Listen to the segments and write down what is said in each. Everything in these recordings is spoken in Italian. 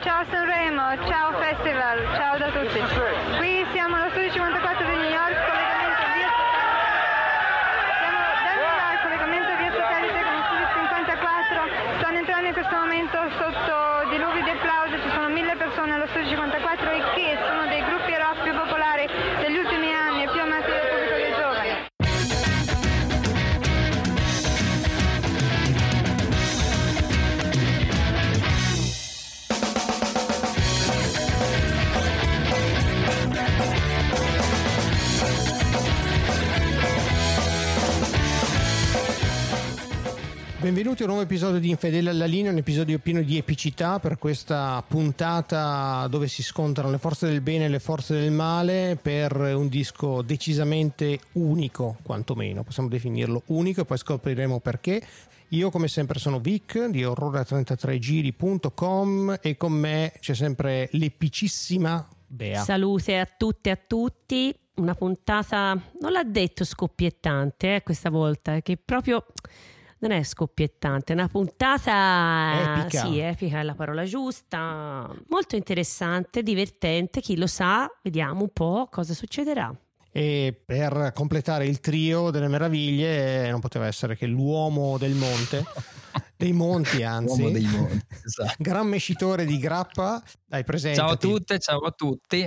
Chaucer Benvenuti a un nuovo episodio di Infedele alla linea, un episodio pieno di epicità per questa puntata dove si scontrano le forze del bene e le forze del male per un disco decisamente unico, quantomeno, possiamo definirlo unico e poi scopriremo perché. Io come sempre sono Vic di orrore33giri.com e con me c'è sempre l'epicissima Bea. Salute a tutte e a tutti. Una puntata, non l'ha detto scoppiettante eh, questa volta, che proprio non è scoppiettante, è una puntata Epica. Sì, epica è la parola giusta. Molto interessante, divertente. Chi lo sa, vediamo un po' cosa succederà. E per completare il trio delle meraviglie non poteva essere che l'uomo del monte, dei monti anzi, dei monti, esatto. gran mescitore di grappa, dai presente. Ciao a tutte, ciao a tutti.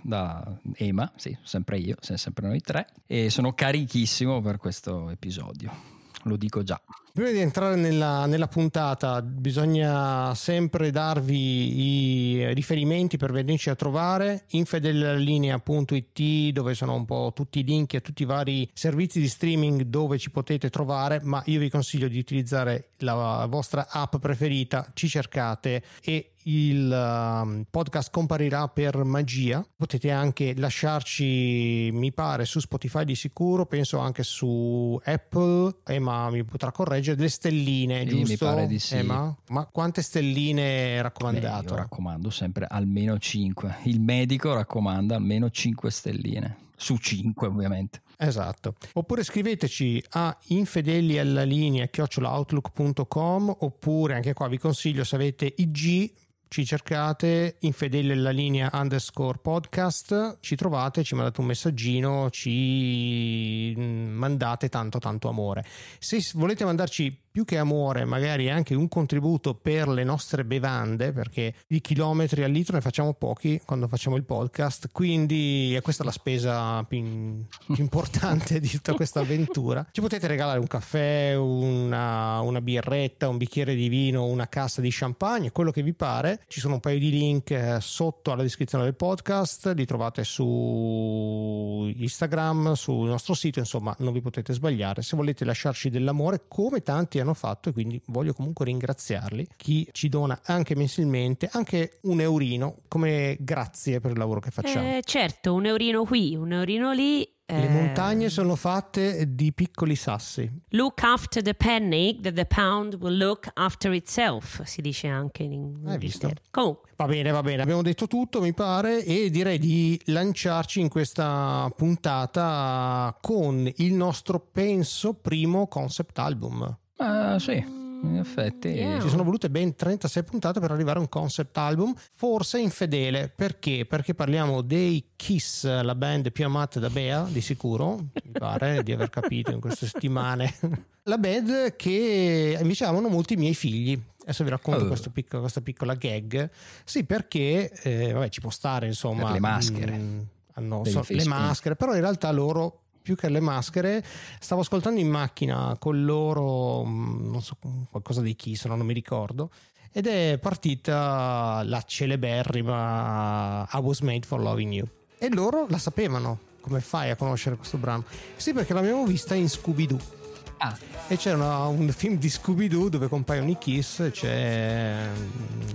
Da Ema, sì, sempre io, sempre noi tre. E sono carichissimo per questo episodio. Lo dico già. Prima di entrare nella, nella puntata bisogna sempre darvi i riferimenti per venirci a trovare infedellinea.it dove sono un po' tutti i link a tutti i vari servizi di streaming dove ci potete trovare ma io vi consiglio di utilizzare la vostra app preferita ci cercate e il um, podcast comparirà per magia. Potete anche lasciarci, mi pare, su Spotify di sicuro, penso anche su Apple. Emma mi potrà correggere delle stelline, Sì, mi giusto? pare di sì. Emma? Ma quante stelline Beh, raccomandato? io raccomando sempre almeno 5. Il medico raccomanda almeno 5 stelline. Su 5 ovviamente. Esatto. Oppure scriveteci a infedeli alla linea chiocciolaoutlook.com oppure anche qua vi consiglio se avete IG ci cercate infedeli alla linea underscore podcast, ci trovate, ci mandate un messaggino, ci mm, mandate tanto tanto amore. Se volete mandarci più che amore, magari anche un contributo per le nostre bevande, perché di chilometri al litro ne facciamo pochi quando facciamo il podcast, quindi è questa la spesa più, più importante di tutta questa avventura. Ci potete regalare un caffè, una, una birretta, un bicchiere di vino, una cassa di champagne, quello che vi pare. Ci sono un paio di link eh, sotto alla descrizione del podcast, li trovate su Instagram, sul nostro sito, insomma non vi potete sbagliare. Se volete lasciarci dell'amore, come tanti hanno fatto, e quindi voglio comunque ringraziarli, chi ci dona anche mensilmente, anche un eurino, come grazie per il lavoro che facciamo. Eh, certo, un eurino qui, un eurino lì. Le eh, montagne sono fatte di piccoli sassi. Look after the penny, that the pound will look after itself, si dice anche in Hai Inghilterra. visto? Comunque, Va bene, va bene, abbiamo detto tutto, mi pare, e direi di lanciarci in questa puntata con il nostro, penso, primo concept album. Ma sì, in effetti. Yeah. Ci sono volute ben 36 puntate per arrivare a un concept album, forse infedele. Perché? Perché parliamo dei Kiss, la band più amata da Bea, di sicuro, mi pare di aver capito in queste settimane. La band che invece amano molti i miei figli. Adesso vi racconto Oh. piccolo- questa piccola gag. Sì, perché eh, vabbè, ci può stare, insomma. Per le maschere. mm, hanno Per so- le maschere, però in realtà loro più che le maschere. Stavo ascoltando in macchina con loro mm, non so qualcosa dei Kiss no, non mi ricordo ed è partita la celeberrima I Was Made for Loving You. E loro la sapevano. Come fai a conoscere questo brano? Sì perché l'abbiamo vista in Scooby-Doo. Ah, e c'è una- un film di Scooby-Doo dove compaiono i Kiss e c'è-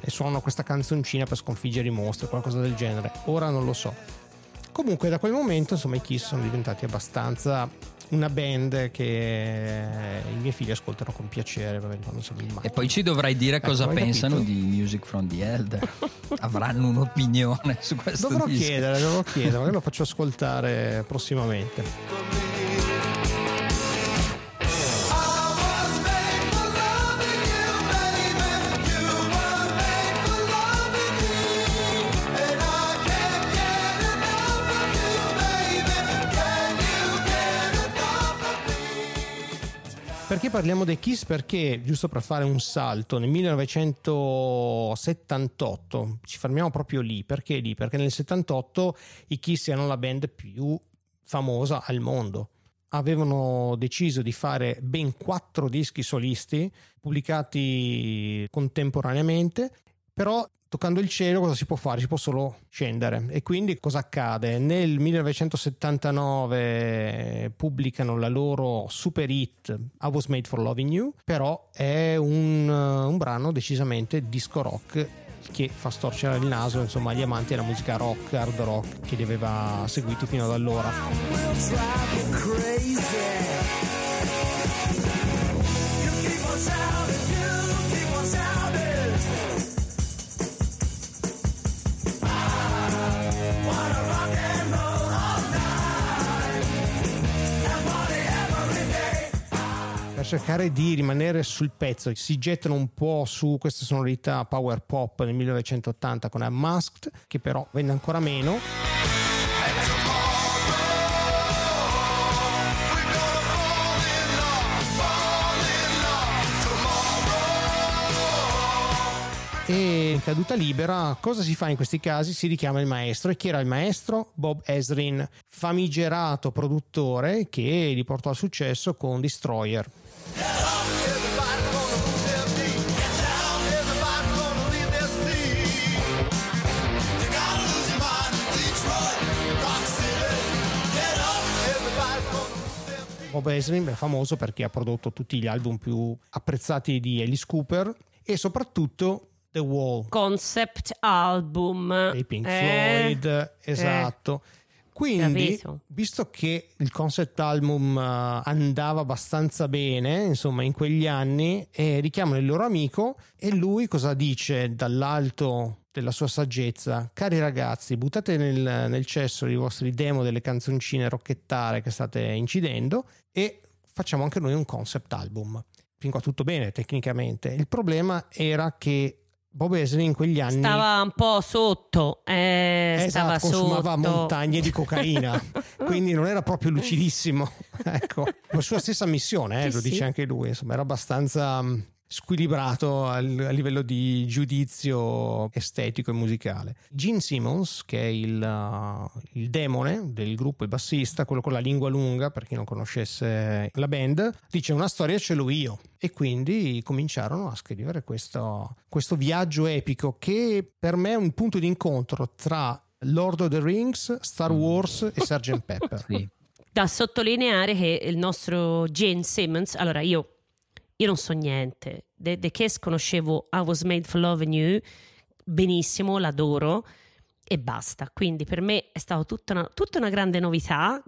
e suonano questa canzoncina per sconfiggere i mostri, qualcosa del genere. Ora non lo so. Comunque da quel momento insomma i Kiss sono diventati abbastanza una band che i miei figli ascoltano con piacere vabbè, quando sono in macchina. e poi ci dovrai dire Ecco, cosa pensano capito? di Music from the Elder. Avranno un'opinione su questo Dovrò disco. chiedere, dovrò chiedere, magari lo faccio ascoltare prossimamente. Perché parliamo dei Kiss? Perché, giusto per fare un salto, nel 1978, ci fermiamo proprio lì, perché lì? Perché nel 78 i Kiss erano la band più famosa al mondo. Avevano deciso di fare ben quattro dischi solisti pubblicati contemporaneamente, però toccando il cielo cosa si può fare? Si può solo scendere. E quindi cosa accade? Nel 1979 pubblicano la loro super hit I Was Made for Loving You, però è un, un brano decisamente disco rock che fa storcere il naso insomma agli amanti della musica rock, hard rock che li aveva seguiti fino ad allora. per cercare di rimanere sul pezzo si gettano un po' su queste sonorità power pop nel 1980 con Unmasked che però vende ancora meno e in caduta libera cosa si fa in questi casi? Si richiama il maestro e chi era il maestro? Bob Ezrin, famigerato produttore che li portò al successo con Destroyer. Bob Ezrin è famoso perché ha prodotto tutti gli album più apprezzati di Alice Cooper e soprattutto The Wall. Concept album. Dei Pink Eh, Floyd, esatto. Quindi, Capito. visto che il concept album eh, andava abbastanza bene, insomma, in quegli anni, eh, richiamano il loro amico e lui cosa dice dall'alto della sua saggezza? Cari ragazzi, buttate nel, nel cesso i vostri demo delle canzoncine rocchettare che state incidendo e facciamo anche noi un concept album. Fin qua tutto bene tecnicamente. Il problema era che Bob Ezrin in quegli anni Stava un po' sotto. Eh, stava esatto, consumava sotto. montagne di cocaina, quindi non era proprio lucidissimo. ecco, la sua stessa missione, eh, Sì, lo dice sì. anche lui, insomma, era abbastanza mh, squilibrato a livello di giudizio estetico e musicale. Gene Simmons, che è il, uh, il demone del gruppo, il bassista, quello con la lingua lunga, per chi non conoscesse la band, dice una storia ce l'ho io. E quindi cominciarono a scrivere questo, questo viaggio epico che per me è un punto di incontro tra Lord of the Rings, Star Wars e Sgt. Pepper. Sì. Da sottolineare che il nostro Gene Simmons, allora io, io non so niente, The, The Kiss conoscevo I Was Made for Loving You, benissimo, l'adoro e basta. Quindi per me è stata tutta una, tutta una grande novità,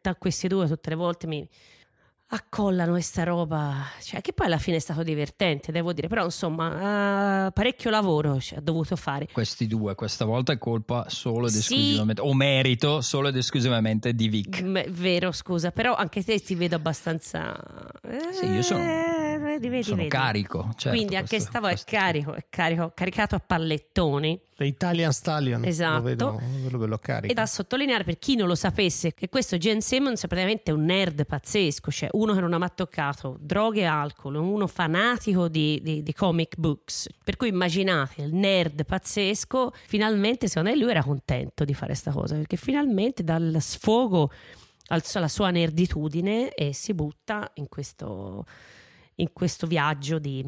tra questi due tutte le volte mi accollano questa roba, cioè che poi alla fine è stato divertente, devo dire, però insomma eh, parecchio lavoro ci ha dovuto fare. Questi due, questa volta è colpa solo ed Sì. esclusivamente, o merito solo ed esclusivamente di Vic. M- vero, scusa, però anche te ti vedo abbastanza. Sì, io sono- Eh, vedi, vedi, Sono vedi. carico. certo, Quindi anche questo- stavo è questo sì. carico, è carico, caricato a pallettoni. The Italian Stallion. Esatto. Lo vedo, bello, bello carico. E da sottolineare per chi non lo sapesse che questo Gene Simmons è praticamente un nerd pazzesco, cioè uno che non ha mai toccato droghe e alcol, uno fanatico di, di- di comic books. Per cui immaginate il nerd pazzesco, finalmente secondo me lui era contento di fare questa cosa, perché finalmente dal sfogo al- alla sua nerditudine e si butta in questo, in questo viaggio di...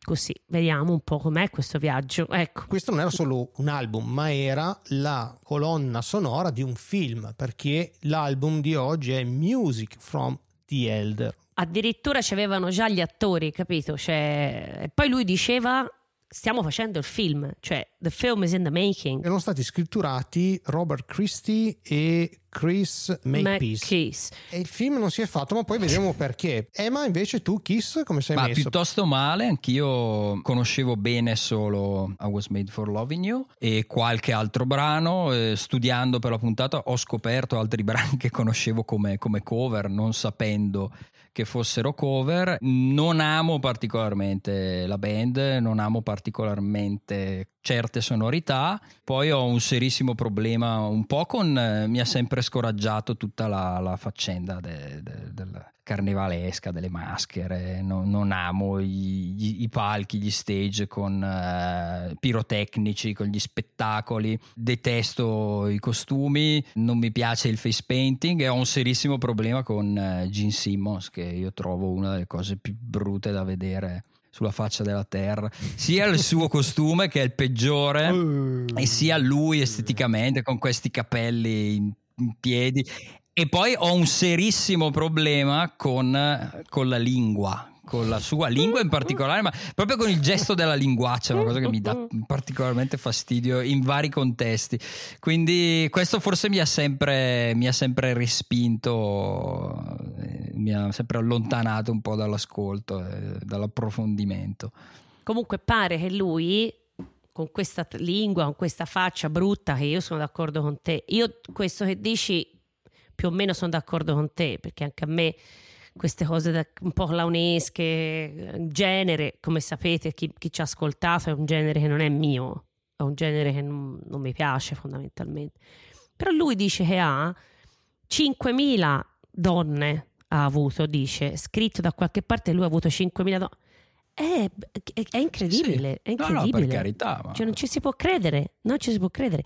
Così, vediamo un po' com'è questo viaggio. Ecco. Questo non era solo un album, ma era la colonna sonora di un film, perché l'album di oggi è Music from the Elder. addirittura c'avevano già gli attori, capito? Cioè, poi lui diceva stiamo facendo il film, cioè the film is in the making. Erano stati scritturati Robert Christie e Chris Makepeace. E il film non si è fatto, ma poi vedremo perché. Emma, invece, tu, Kiss, come sei Ma messo? piuttosto male, anch'io conoscevo bene solo I Was Made for Loving You e qualche altro brano. eh, studiando per la puntata ho scoperto altri brani che conoscevo come, come cover, non sapendo che fossero cover. Non amo particolarmente la band, non amo particolarmente certe sonorità. Poi ho un serissimo problema un po' con... eh, mi ha sempre scoraggiato tutta la, la faccenda de- de- del carnevalesca, delle maschere, non, non amo i, i, palchi, gli stage con uh, pirotecnici, con gli spettacoli, detesto i costumi, non mi piace il face painting e ho un serissimo problema con uh, Gene Simmons che io trovo una delle cose più brutte da vedere sulla faccia della terra, sia il suo costume che è il peggiore e sia lui esteticamente con questi capelli in, in piedi. E poi ho un serissimo problema con, con, la lingua, con la sua lingua in particolare, ma proprio con il gesto della linguaccia, una cosa che mi dà particolarmente fastidio in vari contesti. Quindi questo forse mi ha sempre, mi ha sempre respinto, eh, mi ha sempre allontanato un po' dall'ascolto, e dall'approfondimento. Comunque pare che lui con questa lingua, con questa faccia brutta, che io sono d'accordo con te. Io questo che dici più o meno sono d'accordo con te, perché anche a me queste cose da, un po' clownesche, genere, come sapete, chi, chi, ci ha ascoltato è un genere che non è mio, è un genere che non, non mi piace fondamentalmente. Però lui dice che ha 5.000 donne, ha avuto, dice, scritto da qualche parte, lui ha avuto 5.000 donne. È, è, è, incredibile, sì. è incredibile. No, no, per carità. Ma... Cioè, non ci si può credere, non ci si può credere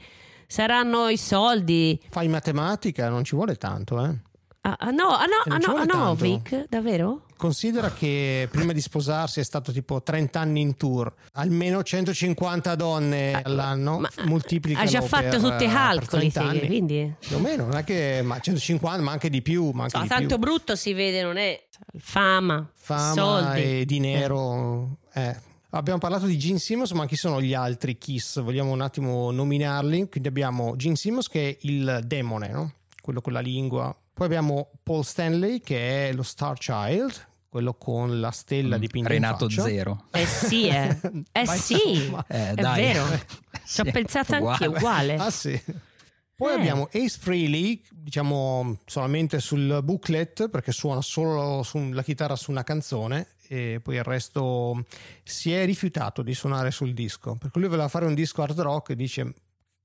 saranno i soldi. Fai matematica, non ci vuole tanto, eh? Ah, ah no, ah, no, ah, no, ah, no Vic, davvero? Considera che prima di sposarsi è stato tipo 30 anni in tour, almeno 150 donne ah, all'anno, ma, moltiplicano Ha già fatto tutti i calcoli, sì, quindi... Più o meno, non è che ma 150, ma anche di più. Ma anche no, di tanto più. brutto si vede, non è fama, fama soldi. e dinero. Eh. eh. Abbiamo parlato di Gene Simmons, ma chi sono gli altri Kiss? Vogliamo un attimo nominarli? Quindi abbiamo Gene Simmons che è il demone, no? quello con la lingua. Poi abbiamo Paul Stanley che è lo Star Child, quello con la stella mm, dipinta Renato Zero. Eh sì, eh, eh sì, eh, è vero. Ci ho pensato anche uguale. Ah sì. Poi eh. abbiamo Ace Frehley, diciamo solamente sul booklet perché suona solo la chitarra su una canzone e poi il resto si è rifiutato di suonare sul disco perché lui voleva fare un disco hard rock e dice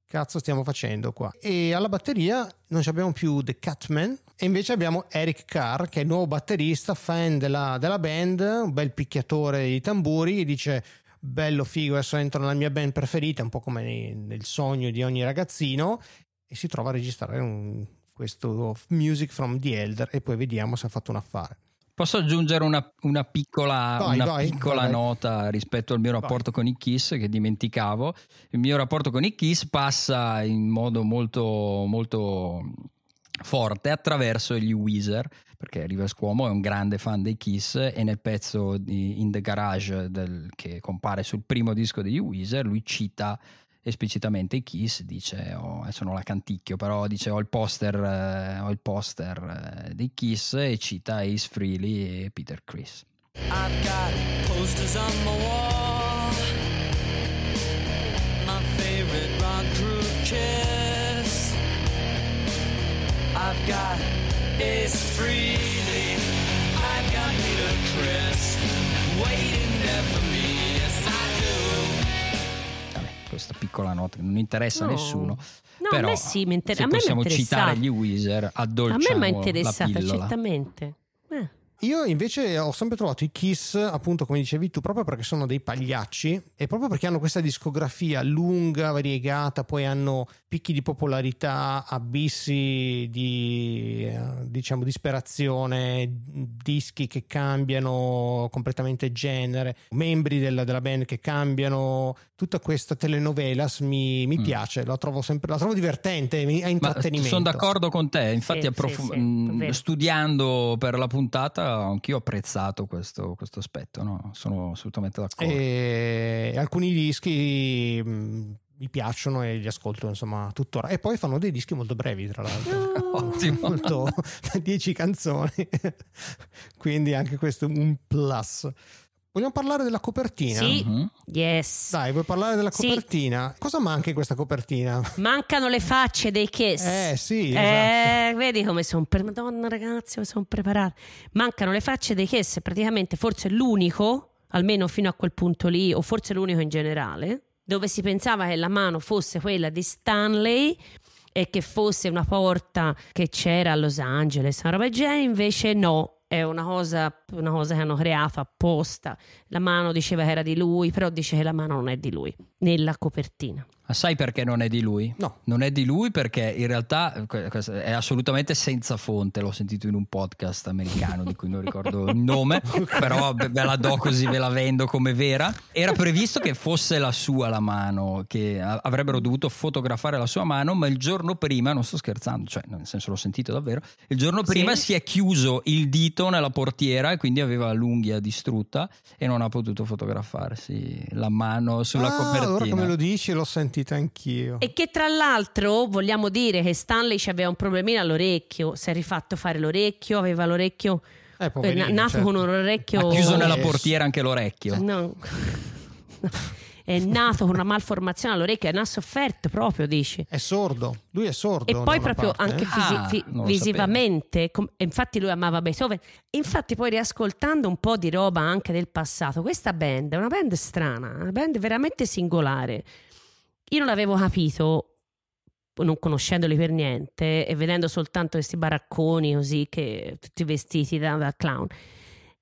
cazzo stiamo facendo qua? E alla batteria non abbiamo più The Catman e invece abbiamo Eric Carr che è il nuovo batterista fan della, della band un bel picchiatore di tamburi dice bello figo adesso entro nella mia band preferita un po' come nel sogno di ogni ragazzino e si trova a registrare un, questo Music from the Elder e poi vediamo se ha fatto un affare Posso aggiungere una, una piccola, vai, una vai, piccola vai. nota rispetto al mio rapporto con i Kiss che dimenticavo. Il mio rapporto con i Kiss passa in modo molto, molto forte attraverso gli Weezer perché Rivers Cuomo è un grande fan dei Kiss e nel pezzo di In the Garage del, che compare sul primo disco degli Weezer lui cita esplicitamente i Kiss, dice, oh, adesso non la canticchio, però dice ho il poster, eh, ho il poster eh, dei Kiss e cita Ace Frehley e Peter Chris. I've got posters on my wall. My favorite rock group Kiss. I've got Ace Frehley. I've got Peter Chris Waiting questa piccola nota che non interessa no. a nessuno. No, Però, a me sì, mi inter- se a me possiamo citare gli Weezer, addolciamo A me mi è interessata, certamente. Eh. Io invece ho sempre trovato i Kiss, appunto come dicevi tu, proprio perché sono dei pagliacci e proprio perché hanno questa discografia lunga, variegata, poi hanno picchi di popolarità, abissi di eh, diciamo disperazione, dischi che cambiano completamente genere, membri della, della band che cambiano, tutta questa telenovelas mi, mi mm. piace, la trovo sempre la trovo divertente, è intrattenimento. sono d'accordo con te, infatti sì, approf- sì, mh, mm, studiando per la puntata anch'io ho apprezzato questo, questo aspetto, no? sono assolutamente d'accordo. E alcuni dischi mm, mi piacciono e li ascolto insomma tuttora. E poi fanno dei dischi molto brevi tra l'altro. Ottimo. Molto 10 canzoni. Quindi anche questo è un plus Vogliamo parlare della copertina? Sì, uh-huh. yes. Dai, vuoi parlare della copertina? Sì. Cosa manca in questa copertina? Mancano le facce dei Kiss. Eh, sì, eh, esatto. Vedi come sono pre- Madonna ragazzi, come sono preparati. Mancano le facce dei Kiss, praticamente forse l'unico, almeno fino a quel punto lì, o forse l'unico in generale, dove si pensava che la mano fosse quella di Stanley e che fosse una porta che c'era a Los Angeles, una roba del genere, invece no, è una cosa, una cosa che hanno creato apposta. La mano diceva che era di lui, però dice che la mano non è di lui, nella copertina. Ma sai perché non è di lui? No. Non è di lui perché in realtà è assolutamente senza fonte, l'ho sentito in un podcast americano di cui non ricordo il nome, però ve la do così ve la vendo come vera. Era previsto che fosse la sua la mano, che avrebbero dovuto fotografare la sua mano, ma il giorno prima, non sto scherzando, cioè nel senso l'ho sentito davvero, il giorno prima Sì. si è chiuso il dito nella portiera e quindi aveva l'unghia distrutta e non ha potuto fotografarsi la mano sulla ah, copertina. Allora che me lo dici l'ho sentita anch'io. E che tra l'altro vogliamo dire che Stanley aveva un problemino all'orecchio, si è rifatto fare l'orecchio, aveva l'orecchio Eh, eh, poverino, na- nato cioè. con un orecchio Ha chiuso nella portiera anche l'orecchio. No. è nato con una malformazione all'orecchio e ne ha sofferto proprio, dici. È sordo, lui è sordo. E poi proprio parte, anche eh. fisi- Ah, fi- visivamente, com- infatti lui amava Beethoven. Infatti poi riascoltando un po' di roba anche del passato, questa band è una band strana, una band veramente singolare. Io non l'avevo capito non conoscendoli per niente e vedendo soltanto questi baracconi così che tutti vestiti da, da clown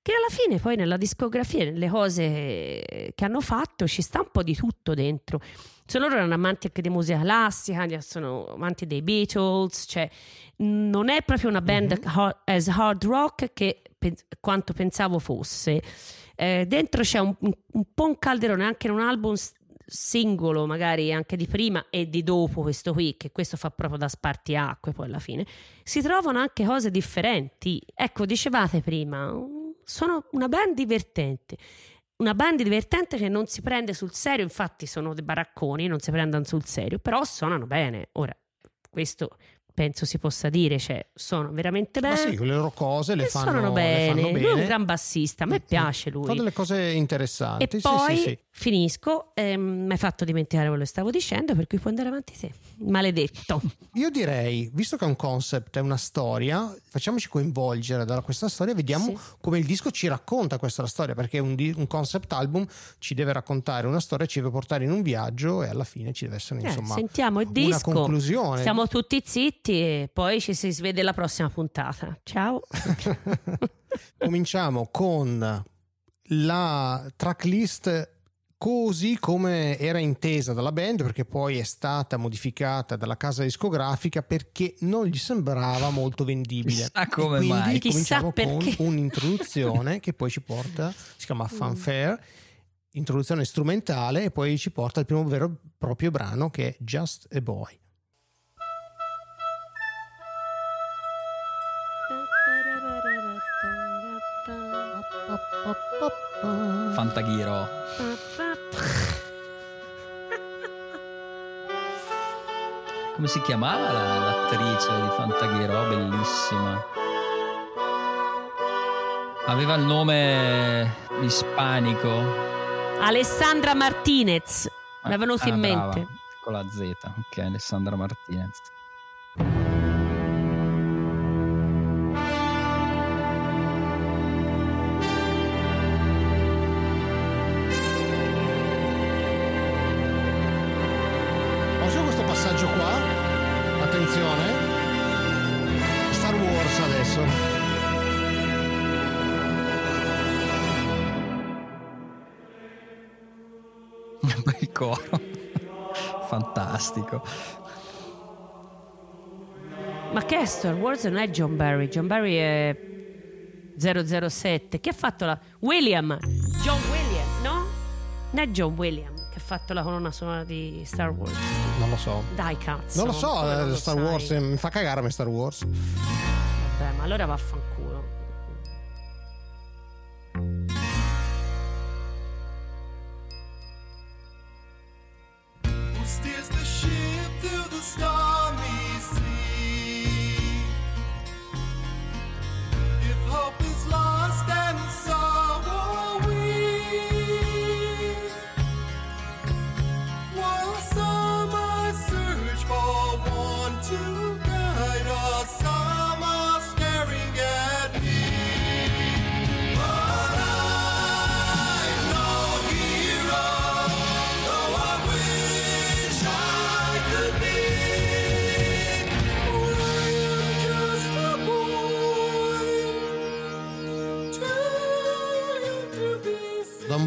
che alla fine poi nella discografia nelle cose che hanno fatto ci sta un po' di tutto dentro se loro erano amanti anche di musica classica sono amanti dei Beatles cioè non è proprio una band Mhm. hard- as hard rock che quanto pensavo fosse Eh, dentro c'è un, un- po' un calderone anche in un album singolo magari anche di prima e di dopo questo qui che questo fa proprio da spartiacque poi alla fine si trovano anche cose differenti ecco dicevate prima sono una band divertente una band divertente che non si prende sul serio infatti sono dei baracconi non si prendono sul serio però suonano bene ora questo penso si possa dire cioè sono veramente bene Ma sì, le loro cose le e fanno, suonano le bene. fanno lui bene. è un gran bassista a me piace lui Fa delle cose interessanti. e sì, poi sì, sì. Finisco, ehm, mi hai fatto dimenticare quello che stavo dicendo, per cui puoi andare avanti te. Maledetto. Io direi, visto che è un concept, è una storia, facciamoci coinvolgere da questa storia, vediamo Sì. come il disco ci racconta questa storia, perché un, di- un concept album ci deve raccontare una storia, ci deve portare in un viaggio e alla fine ci deve essere Eh, insomma sentiamo il una disco. conclusione. Stiamo tutti zitti e poi ci si svede la prossima puntata. Ciao. Cominciamo con la tracklist così come era intesa dalla band perché poi è stata modificata dalla casa discografica perché non gli sembrava molto vendibile Chissà come E quindi mai. Chissà cominciamo perché. con un'introduzione che poi ci porta si chiama fanfare introduzione strumentale e poi ci porta al primo vero e proprio brano che è Just a Boy Fantaghiro. Come si chiamava la- l'attrice di Fantaghiro? Bellissima. Aveva il nome ispanico. Alessandra Martinez. È venuto Ah, in brava, mente. Con la Z. Ok, Alessandra Martinez. Fantastico. Ma che è Star Wars? Non è John Barry. John Barry è 007. Chi ha fatto la. William! John William, no? Non è John William che ha fatto la colonna sonora di Star Wars. Non lo so. Dai, cazzo. Non lo so, come non eh, lo Star sai? Wars eh, mi fa cagare a me Star Wars. Vabbè, ma allora vaffanculo.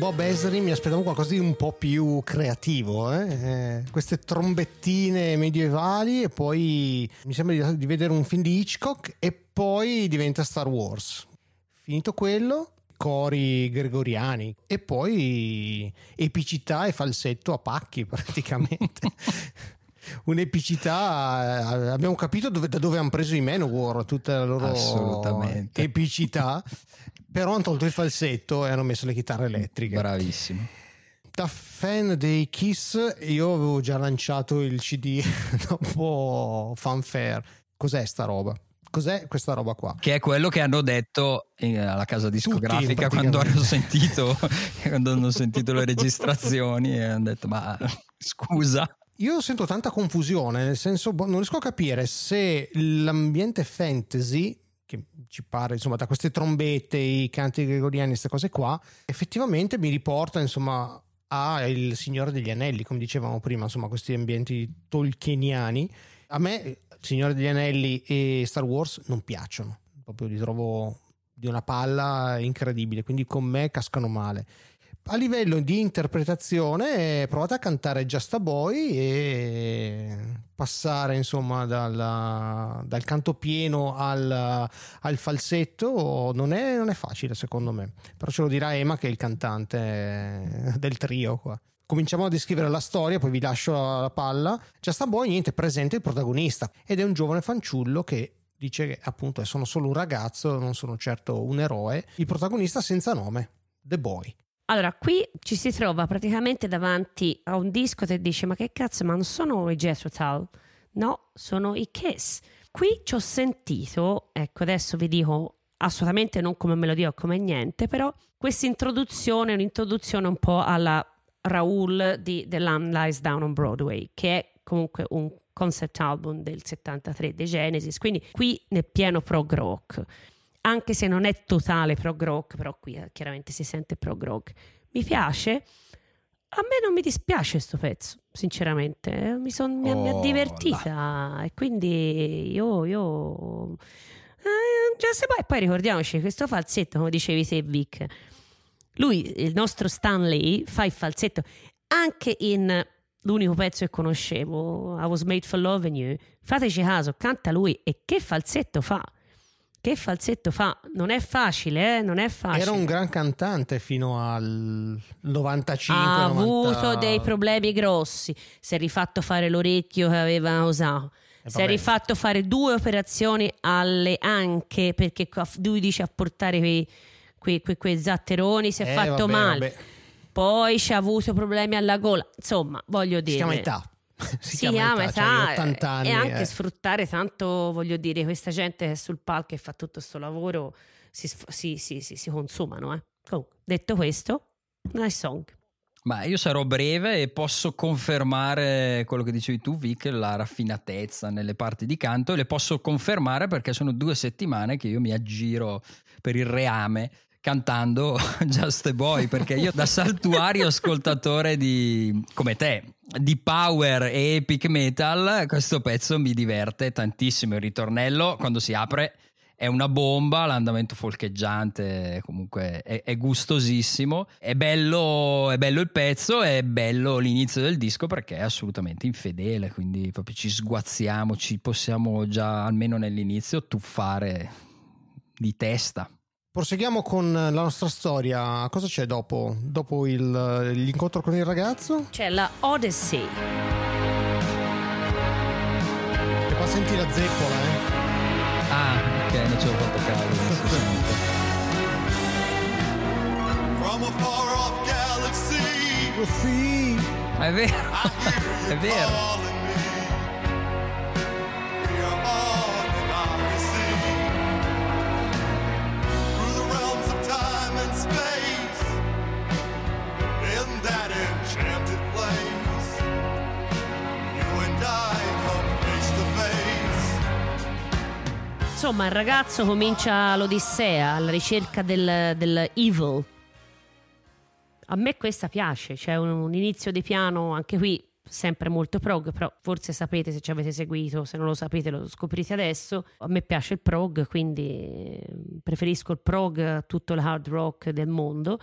Bob Esri mi aspettavo qualcosa di un po' più creativo. eh? Eh, queste trombettine medievali e poi mi sembra di, di vedere un film di Hitchcock e poi diventa Star Wars. Finito quello, cori gregoriani e poi epicità e falsetto a pacchi praticamente. Un'epicità, eh, abbiamo capito dove- da dove hanno preso i Manowar tutta la loro epicità, però hanno tolto il falsetto e hanno messo le chitarre elettriche. Bravissimo. Da fan dei Kiss, io avevo già lanciato il CD dopo Fanfare. Cos'è sta roba? Cos'è questa roba qua? Che è quello che hanno detto eh, alla casa discografica Tutti, quando hanno sentito, quando hanno sentito le registrazioni e hanno detto ma scusa. Io sento tanta confusione, nel senso boh, non riesco a capire se l'ambiente fantasy, che ci pare insomma da queste trombette, i canti gregoriani, queste cose qua, effettivamente mi riporta insomma a Il Signore degli Anelli, come dicevamo prima, insomma questi ambienti tolkieniani. A me Signore degli Anelli e Star Wars non piacciono, proprio li trovo di una palla incredibile, quindi con me cascano male. A livello di interpretazione, provate a cantare Just a Boy e passare insomma dal, dal canto pieno al, al falsetto non è, non è facile secondo me. Però ce lo dirà Emma che è il cantante del trio qua. Cominciamo a descrivere la storia, poi vi lascio la, la palla. Just a Boy, niente, presenta il protagonista ed è un giovane fanciullo che dice che appunto sono solo un ragazzo, non sono certo un eroe. Il protagonista senza nome, The Boy. Allora, qui ci si trova praticamente davanti a un disco che dice: Ma che cazzo, ma non sono i Jethro Tull? No, sono i Kiss. Qui ci ho sentito, ecco, adesso vi dico assolutamente non come melodia o come niente, però questa introduzione è un'introduzione un po' alla Raoul di The Lamb Lies Down on Broadway, che è comunque un concept album del 73 dei Genesis, quindi qui nel pieno prog rock anche se non è totale prog rock, però qui eh, chiaramente si sente prog rock. Mi piace. A me non mi dispiace sto pezzo, sinceramente. eh, Mi, son- mi ha- mi Oh, divertita e quindi io... io... Eh, già se poi, poi ricordiamoci questo falsetto, come dicevi te Vic, lui, il nostro Stanley, fa il falsetto anche in l'unico pezzo che conoscevo, I Was Made for Loving You. Fateci caso, canta lui e che falsetto fa? Che falsetto fa? Non è facile, eh? Non è facile. Era un gran cantante fino al 95. ha 90. avuto dei problemi grossi. Si è rifatto fare l'orecchio che aveva usato. Eh, si è rifatto fare due operazioni alle anche perché lui dice a portare quei, quei, quei- quei zatteroni. Si è Eh, fatto vabbè, male. vabbè. Poi ci ha avuto problemi alla gola. Insomma, voglio Si dire. chiama età. Si Sì, chiama ama età, età, c'hai 80 anni. e anche eh. sfruttare tanto, voglio dire, questa gente che è sul palco e fa tutto questo lavoro si- si- si- si consumano. Eh. Comunque, detto questo, nice song. Ma io sarò breve e posso confermare quello che dicevi tu, Vic, la raffinatezza nelle parti di canto. E le posso confermare perché sono due settimane che io mi aggiro per il reame cantando Just a Boy. Perché io, da saltuario ascoltatore di come te, di power e epic metal, questo pezzo mi diverte tantissimo. Il ritornello, quando si apre, è una bomba, l'andamento folcheggiante comunque è, è gustosissimo, è bello, è bello il pezzo, è bello l'inizio del disco perché è assolutamente infedele, quindi proprio ci sguazziamo, ci possiamo già almeno nell'inizio tuffare di testa. Proseguiamo con la nostra storia. Cosa c'è dopo? Dopo il- l'incontro con il ragazzo? C'è la Odyssey. E qua senti la zeppola, eh? Ah, ok, non ci ho fatto caso. From a far off galaxy, Oh, sì. Ma è vero, è vero. Insomma, il ragazzo comincia l'Odissea alla ricerca del, del evil. A me questa piace, c'è un, un inizio di piano anche qui sempre molto prog, però forse sapete se ci avete seguito, se non lo sapete lo scoprite adesso. A me piace il prog, quindi eh, preferisco il prog a tutto il hard rock del mondo.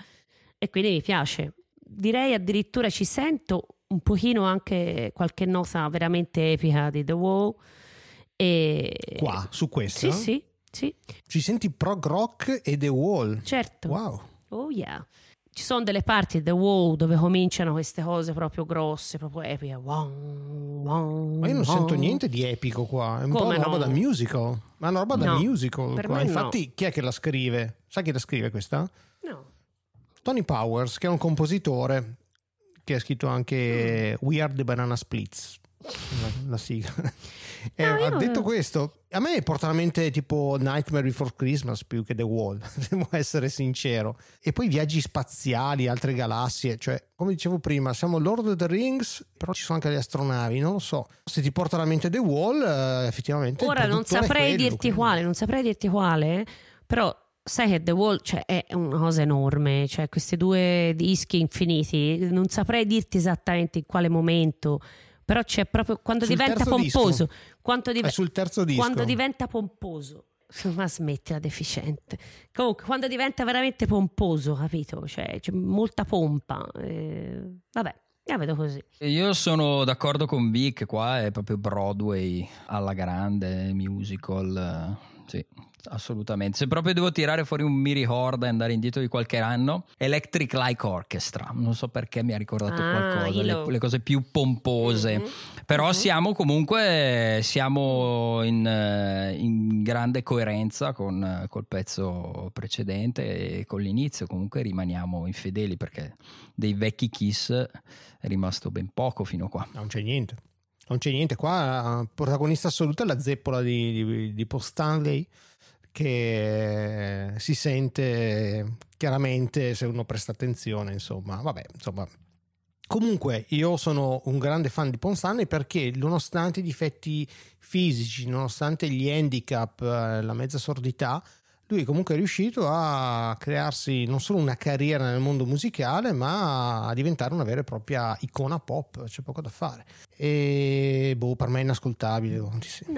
e quindi mi piace. Direi addirittura ci sento un pochino anche qualche nota veramente epica di The Wall. E... Qua, su questa? Sì, sì, sì, Ci senti prog rock e The Wall. certo. Wow. Oh yeah. Ci sono delle parti The Wall dove cominciano queste cose proprio grosse, proprio epiche. Wong, wong, Ma io non wong. sento niente di epico qua, è un po' Come una roba no? da musical. Ma è una roba da No, musical. per qua. me no. Infatti, chi è che la scrive? Sai chi la scrive questa? No. Tony Powers, che è un compositore che ha scritto anche Mm. We Are the Banana Splits, la, la sigla. E No, ha io- detto questo. A me porta alla mente tipo Nightmare Before Christmas più che The Wall, devo essere sincero. E poi viaggi spaziali, altre galassie, cioè, come dicevo prima, siamo Lord of the Rings, però ci sono anche le astronavi, non lo so. Se ti porta alla mente The Wall, eh, effettivamente... Ora non saprei quello, dirti quindi- quale, non saprei dirti quale, però sai che The Wall cioè, è una cosa enorme, cioè questi due dischi infiniti, non saprei dirti esattamente in quale momento, però c'è proprio quando Sul diventa pomposo, quando, div- È sul terzo disco. quando diventa pomposo. Ma smettila deficiente. Comunque, quando diventa veramente pomposo, capito? Cioè, c'è molta pompa. eh, vabbè, la vedo così. Io sono d'accordo con Vic, qua è proprio Broadway alla grande, musical, eh, sì, assolutamente. Se proprio devo tirare fuori un mi ricorda e andare indietro di qualche anno, Electric Like Orchestra, non so perché mi ha ricordato Ah, qualcosa, le, le cose più pompose. Mhm. Però Mhm. siamo comunque siamo in, eh, in grande coerenza con col pezzo precedente e con l'inizio, comunque rimaniamo infedeli perché dei vecchi Kiss è rimasto ben poco fino a qua. Non c'è niente. Non c'è niente. Qua eh, protagonista assoluta è la zeppola di, di, di Paul Stanley che si sente chiaramente se uno presta attenzione, insomma. Vabbè, insomma. Comunque, io sono un grande fan di Stanley perché, nonostante i difetti fisici, nonostante gli handicap, eh, la mezza sordità, lui comunque è riuscito a crearsi non solo una carriera nel mondo musicale, ma a diventare una vera e propria icona pop. C'è poco da fare. E boh, per me è inascoltabile. No,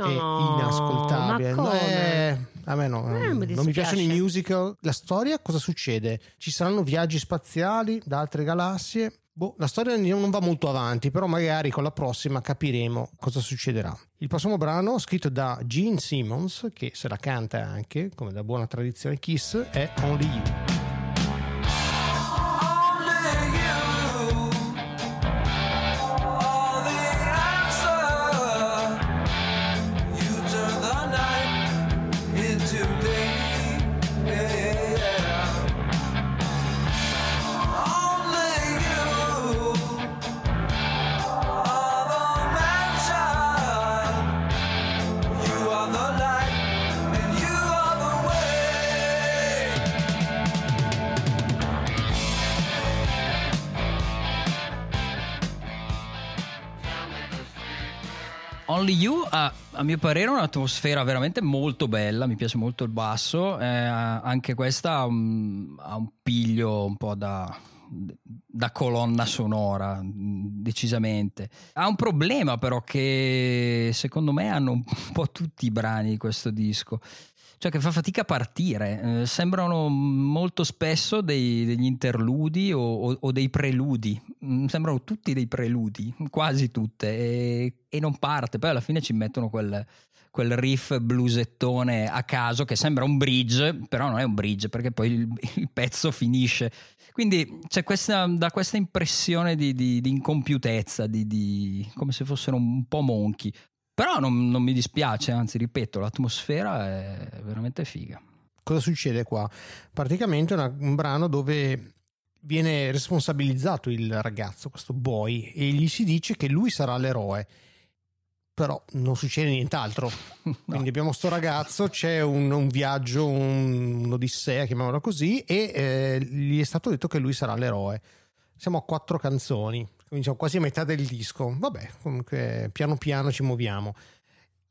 è inascoltabile. come? Eh, a me no, Eh, mi non mi piacciono i musical. La storia cosa succede? Ci saranno viaggi spaziali da altre galassie. Boh, la storia non va molto avanti, però magari con la prossima capiremo cosa succederà. Il prossimo brano, scritto da Gene Simmons, che se la canta anche, come da buona tradizione Kiss, è Only You. Only You ha, a mio parere, un'atmosfera veramente molto bella. Mi piace molto il basso. eh, anche questa ha un, ha un piglio un po' da, da colonna sonora, mh, decisamente. Ha un problema, però, che secondo me hanno un po' tutti i brani di questo disco. Cioè che fa fatica a partire, Eh, sembrano molto spesso dei- degli interludi o, o- o dei preludi, Mm, sembrano tutti dei preludi, quasi tutte, e, e non parte, poi alla fine ci mettono quel, quel riff blusettone a caso che sembra un bridge, però non è un bridge perché poi il, il pezzo finisce. Quindi c'è questa, da questa impressione di, di- di incompiutezza, di, di- come se fossero un po' monchi. Però non, non mi dispiace, anzi ripeto, l'atmosfera è veramente figa. Cosa succede qua? Praticamente è un brano dove viene responsabilizzato il ragazzo, questo boy, e gli si dice che lui sarà l'eroe. Però non succede nient'altro. Quindi abbiamo sto ragazzo, c'è un, un viaggio, un- un'odissea, chiamiamola così, e eh, gli è stato detto che lui sarà l'eroe. Siamo a quattro canzoni, quindi siamo quasi a metà del disco. Vabbè, comunque piano piano ci muoviamo.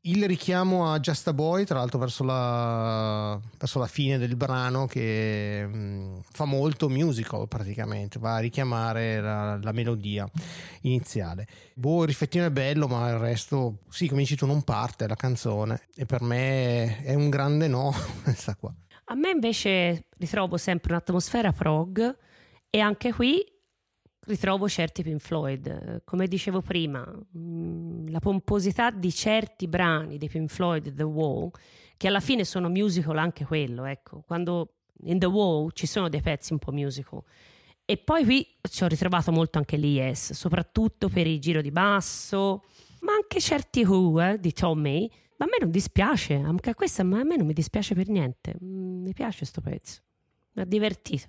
Il richiamo a Just a Boy, tra l'altro verso la, verso la fine del brano, che mh, fa molto musical praticamente, va a richiamare la, la melodia iniziale. Boh, il riflettino è bello, ma il resto, sì, come dici tu, non parte la canzone. E per me è un grande no, questa qua. A me invece ritrovo sempre un'atmosfera prog E anche qui ritrovo certi Pink Floyd. Eh, Come dicevo prima, mh, la pomposità di certi brani dei Pink Floyd, The Wall, che alla fine sono musical anche quello, ecco. Quando in The Wall ci sono dei pezzi un po' musical. E poi qui ci ho ritrovato molto anche l'IS, soprattutto per il giro di basso, ma anche certi Who eh, di Tommy. Ma a me non dispiace, anche a questa ma a me non mi dispiace per niente. Mm, mi piace sto pezzo, mi ha divertito.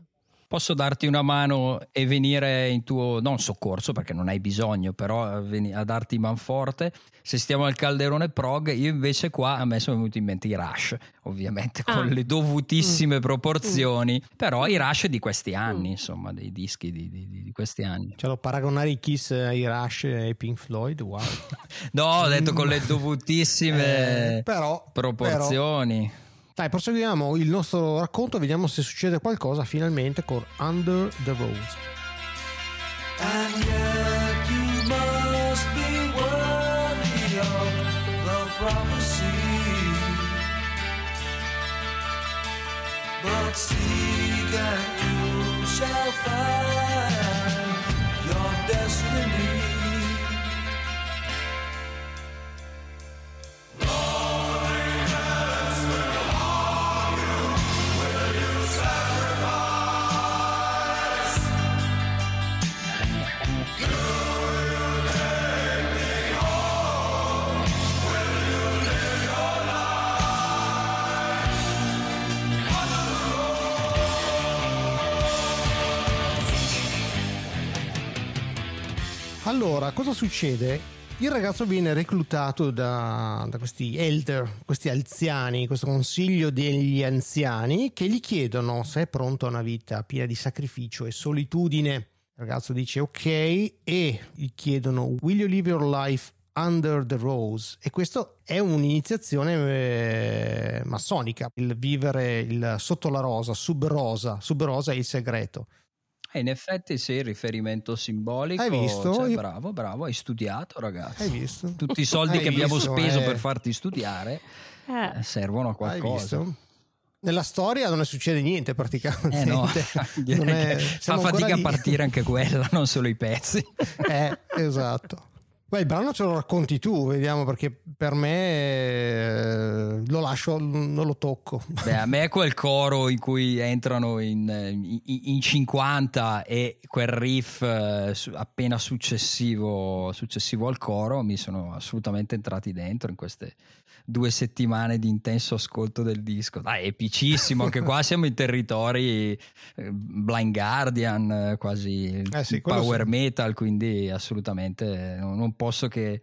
Posso darti una mano e venire in tuo, non soccorso perché non hai bisogno, però a, veni- a darti manforte. Se stiamo al calderone prog, io invece qua a me sono venuti in mente i Rush, ovviamente con Ah. le dovutissime Mm. proporzioni, però i Rush di questi anni, insomma, dei dischi di, di- di- di questi anni. Cioè, lo paragonare i Kiss ai Rush e ai Pink Floyd, wow. No, ho detto con le dovutissime Eh, però, proporzioni. però- dai, proseguiamo il nostro racconto e vediamo se succede qualcosa finalmente con Under the Rose. And yet you must be worthy of the prophecy. But seek and you shall find Allora, cosa succede? Il ragazzo viene reclutato da, da questi elder, questi anziani, questo consiglio degli anziani che gli chiedono se è pronto a una vita piena di sacrificio e solitudine. Il ragazzo dice ok e gli chiedono will you live your life under the rose? E questo è un'iniziazione eh, massonica, il vivere il- sotto la rosa, sub rosa, sub rosa è il segreto. Eh, in effetti sì, il riferimento simbolico. Hai visto? cioè, Io- bravo, bravo, hai studiato ragazzi. Hai visto? Tutti i soldi Hai che abbiamo visto, speso eh. per farti studiare Eh, eh, servono a Hai qualcosa. visto? Nella storia non succede niente praticamente. Eh no, Non è- fa fatica a lì. partire anche quella, non solo i pezzi. Eh, esatto. Beh, il brano ce lo racconti tu, vediamo, perché per me eh, lo lascio, non lo tocco. Beh, a me quel coro in cui entrano in, in- in 50 e quel riff eh, appena successivo, successivo al coro mi sono assolutamente entrati dentro in queste due settimane di intenso ascolto del disco. Dai, epicissimo, anche qua siamo in territori eh, Blind Guardian, eh, quasi Eh sì, power sì. metal, quindi assolutamente non, non posso che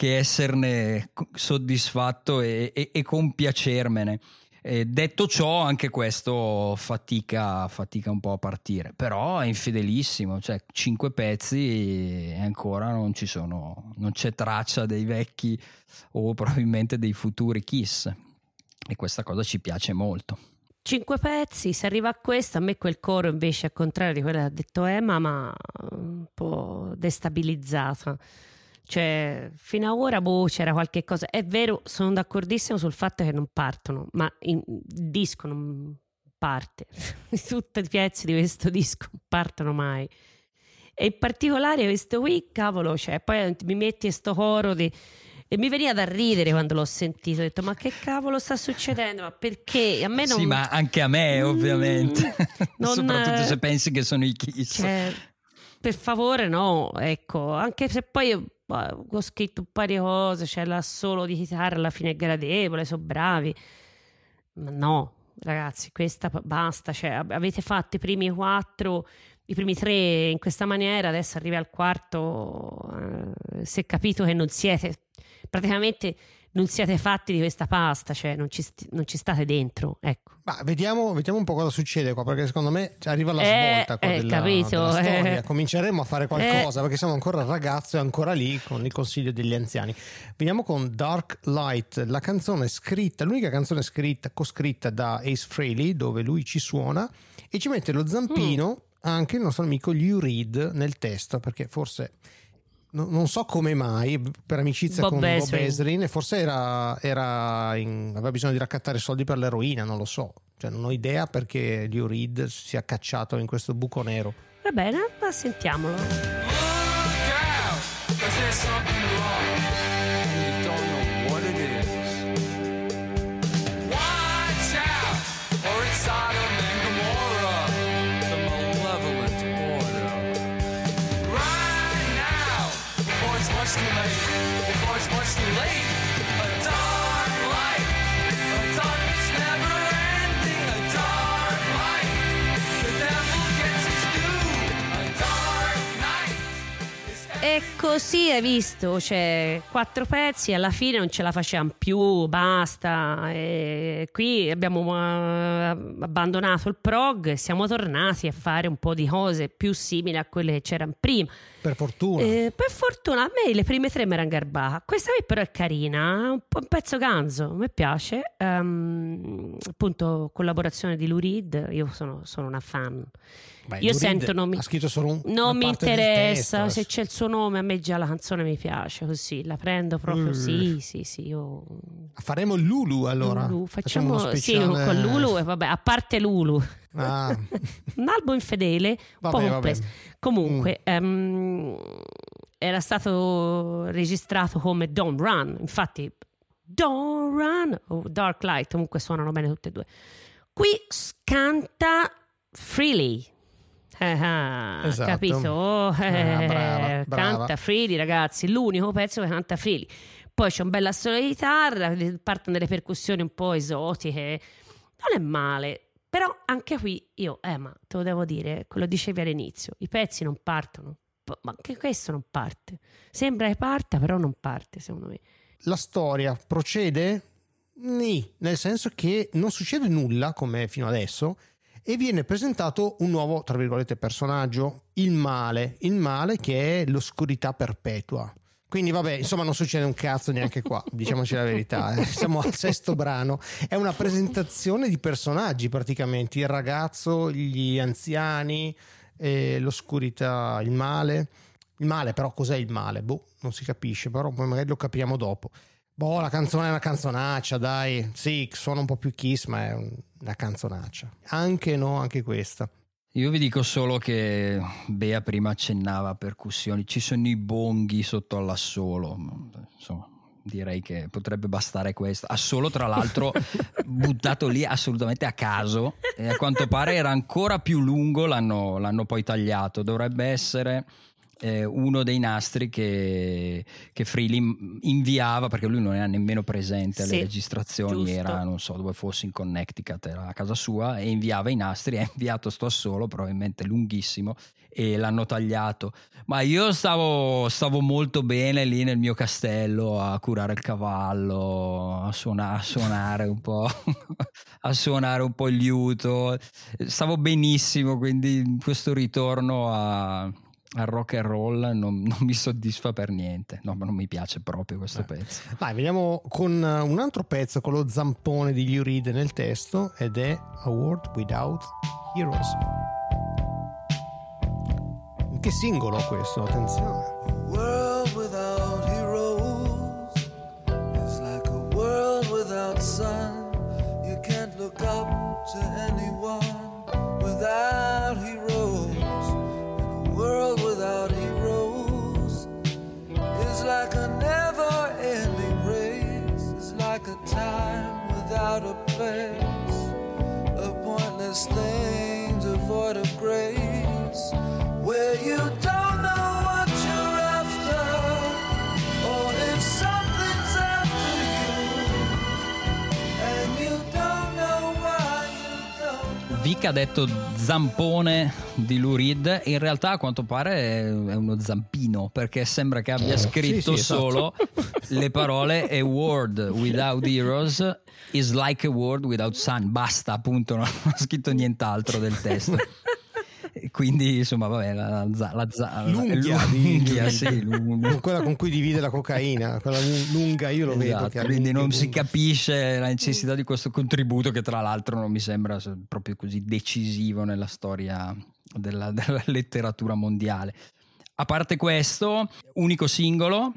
che esserne soddisfatto e, e- e compiacermene. Eh, detto ciò, anche questo fatica, fatica un po' a partire, però è infedelissimo, cioè cinque pezzi e ancora non ci sono, non c'è traccia dei vecchi o probabilmente dei futuri Kiss e questa cosa ci piace molto. cinque pezzi, se arriva a questo, a me quel coro invece, al contrario di quello che ha detto Emma, ma un po' destabilizzata. Cioè, fino ad ora boh, c'era qualche cosa. È vero, sono d'accordissimo sul fatto che non partono, ma il disco non parte. Tutti i pezzi di questo disco non partono mai. E in particolare questo qui, cavolo, cioè, poi mi metti sto coro di... E mi veniva da ridere quando l'ho sentito. Ho detto, ma che cavolo sta succedendo? Ma perché? A me non... Sì, ma anche a me, Mm, ovviamente, non- soprattutto se pensi che sono i Kiss. Cioè, per favore, no, ecco, anche se poi ho scritto un paio di cose, c'è l'assolo di chitarra alla fine è gradevole, sono bravi. Ma no, ragazzi, questa basta, cioè, avete fatto i primi quattro, i primi tre in questa maniera, adesso arrivi al quarto, eh, è capito che non siete, praticamente non siete fatti di questa pasta, cioè non ci, sti- non ci state dentro, ecco. Ma vediamo, vediamo un po' cosa succede qua, perché secondo me arriva la Eh, svolta qua eh, della, capito, della storia. eh. Cominceremo a fare qualcosa, perché siamo ancora ragazzo e ancora lì con il consiglio degli anziani. Veniamo con Dark Light, la canzone scritta, l'unica canzone scritta, coscritta da Ace Frehley, dove lui ci suona e ci mette lo zampino anche il nostro amico Lou Reed nel testo, perché forse... no- Non so come mai, per amicizia Bob con Bob Ezrin. Ezrin, e forse era, era in- aveva bisogno di raccattare soldi per l'eroina, non lo so. Cioè, non ho idea perché Lou Reed si sia cacciato in questo buco nero. Va bene, ma sentiamolo. Look out, E così hai visto, c'è quattro pezzi, alla fine non ce la facevamo più, basta. E qui abbiamo eh, abbandonato il prog e siamo tornati a fare un po' di cose più simili a quelle che c'erano prima. Per fortuna. Eh, per fortuna a me le prime tre mi erano garbate. Questa qui però è carina, è un, un pezzo ganzo, mi piace. Ehm, appunto, collaborazione di Lou Reed, io sono, sono una fan. Beh, io Lou Reed sento, non mi, ha scritto solo un, non mi interessa se c'è il suo nome, a me già la canzone mi piace così, la prendo proprio, Mm. sì, sì, sì, io... Faremo Lulu allora. Lulu, Facciamo facciamo, uno sì, speciale- con Lulu e vabbè, a parte Lulu. Ah, un album infedele, un Vabbè, po' vabbè. Mm. complesso. Comunque, ehm, era stato registrato come Don't Run, infatti Don't Run o Dark Light, comunque suonano bene tutte e due. Qui canta Freely. Eh, ah, Esatto. Capito? Oh, eh, Ah, brava, brava. Canta Freely, ragazzi, l'unico pezzo che canta Freely. Poi c'è un bel assolo di chitarra, partono delle percussioni un po' esotiche. Non è male, però anche qui io, eh, ma te lo devo dire, quello dicevi all'inizio, i pezzi non partono. Ma anche questo non parte. Sembra che parta, però non parte, secondo me. la storia procede? Nì, nel senso che non succede nulla come fino adesso e viene presentato un nuovo, tra virgolette, personaggio, il male, il male che è l'oscurità perpetua. Quindi vabbè, insomma non succede un cazzo neanche qua, diciamoci la verità, eh. siamo al sesto brano, è una presentazione di personaggi praticamente, il ragazzo, gli anziani, eh, l'oscurità, il male. Il male però cos'è il male? Boh, non si capisce, però poi magari lo capiamo dopo. Boh, la canzone è una canzonaccia, dai. Sì, suona un po' più kiss, ma è un- una canzonaccia. Anche no, anche questa. Io vi dico solo che Bea prima accennava a percussioni, ci sono i bonghi sotto all'assolo, insomma direi che potrebbe bastare questo. Assolo tra l'altro buttato lì assolutamente a caso e a quanto pare era ancora più lungo, l'hanno, l'hanno poi tagliato, dovrebbe essere eh, uno dei nastri che, che Freely inviava perché lui non era nemmeno presente alle Sì, registrazioni, giusto. era non so dove fosse in Connecticut, era a casa sua e inviava i nastri, ha inviato sto assolo probabilmente lunghissimo e l'hanno tagliato. Ma io stavo, stavo molto bene lì nel mio castello a curare il cavallo, a suonare, a suonare un po', a suonare un po' il liuto. Stavo benissimo, quindi questo ritorno a- al rock and roll non, non mi soddisfa per niente. No, ma non mi piace proprio questo pezzo. Dai, veniamo con uh, un altro pezzo con lo zampone di Lou Reed nel testo ed è A World Without Heroes. Che singolo questo? Attenzione. Vic ha detto zampone di Lou Reed, in realtà a quanto pare è uno zampino perché sembra che abbia scritto sì, esatto. solo le parole A world without heroes is like a world without sun. Basta, appunto, non ha scritto nient'altro del testo. Quindi, insomma, vabbè, la, za- la, za- L'unghia l'unghia, sì, l'unghia. Quella con cui divide la cocaina, quella lung- lunga, io lo vedo. Esatto, ha quindi non si lunga. capisce la necessità di questo contributo che tra l'altro non mi sembra proprio così decisivo nella storia della, della letteratura mondiale. A parte questo, unico singolo,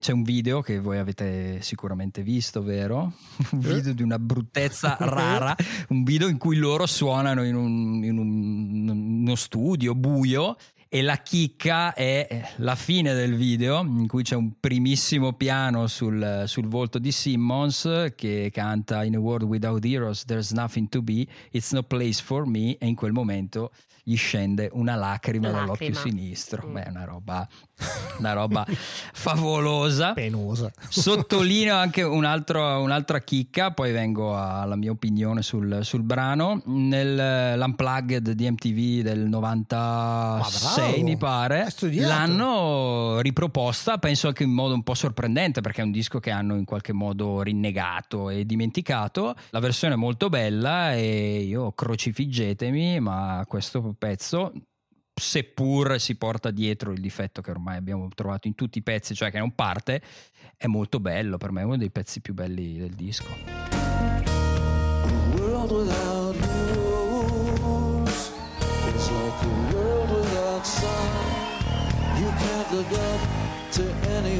C'è un video che voi avete sicuramente visto, vero? Un video di una bruttezza rara, un video in cui loro suonano in, un- in un- uno studio buio e la chicca è la fine del video in cui c'è un primissimo piano sul, sul volto di Simmons che canta In a world without heroes there's nothing to be, it's no place for me e in quel momento gli scende una lacrima Una dall'occhio lacrima. sinistro. Mm. Beh, è una roba, una roba favolosa. Penosa. Sottolineo anche un altro- un'altra chicca, poi vengo alla mia opinione sul, sul brano. Nell'Unplugged di MTV del 96, bravo! mi pare, l'hanno riproposta, penso anche in modo un po' sorprendente, perché è un disco che hanno in qualche modo rinnegato e dimenticato. La versione è molto bella e io crocifiggetemi, ma questo pezzo seppur si porta dietro il difetto che ormai abbiamo trovato in tutti i pezzi, cioè che non parte, è molto bello, per me è uno dei pezzi più belli del disco.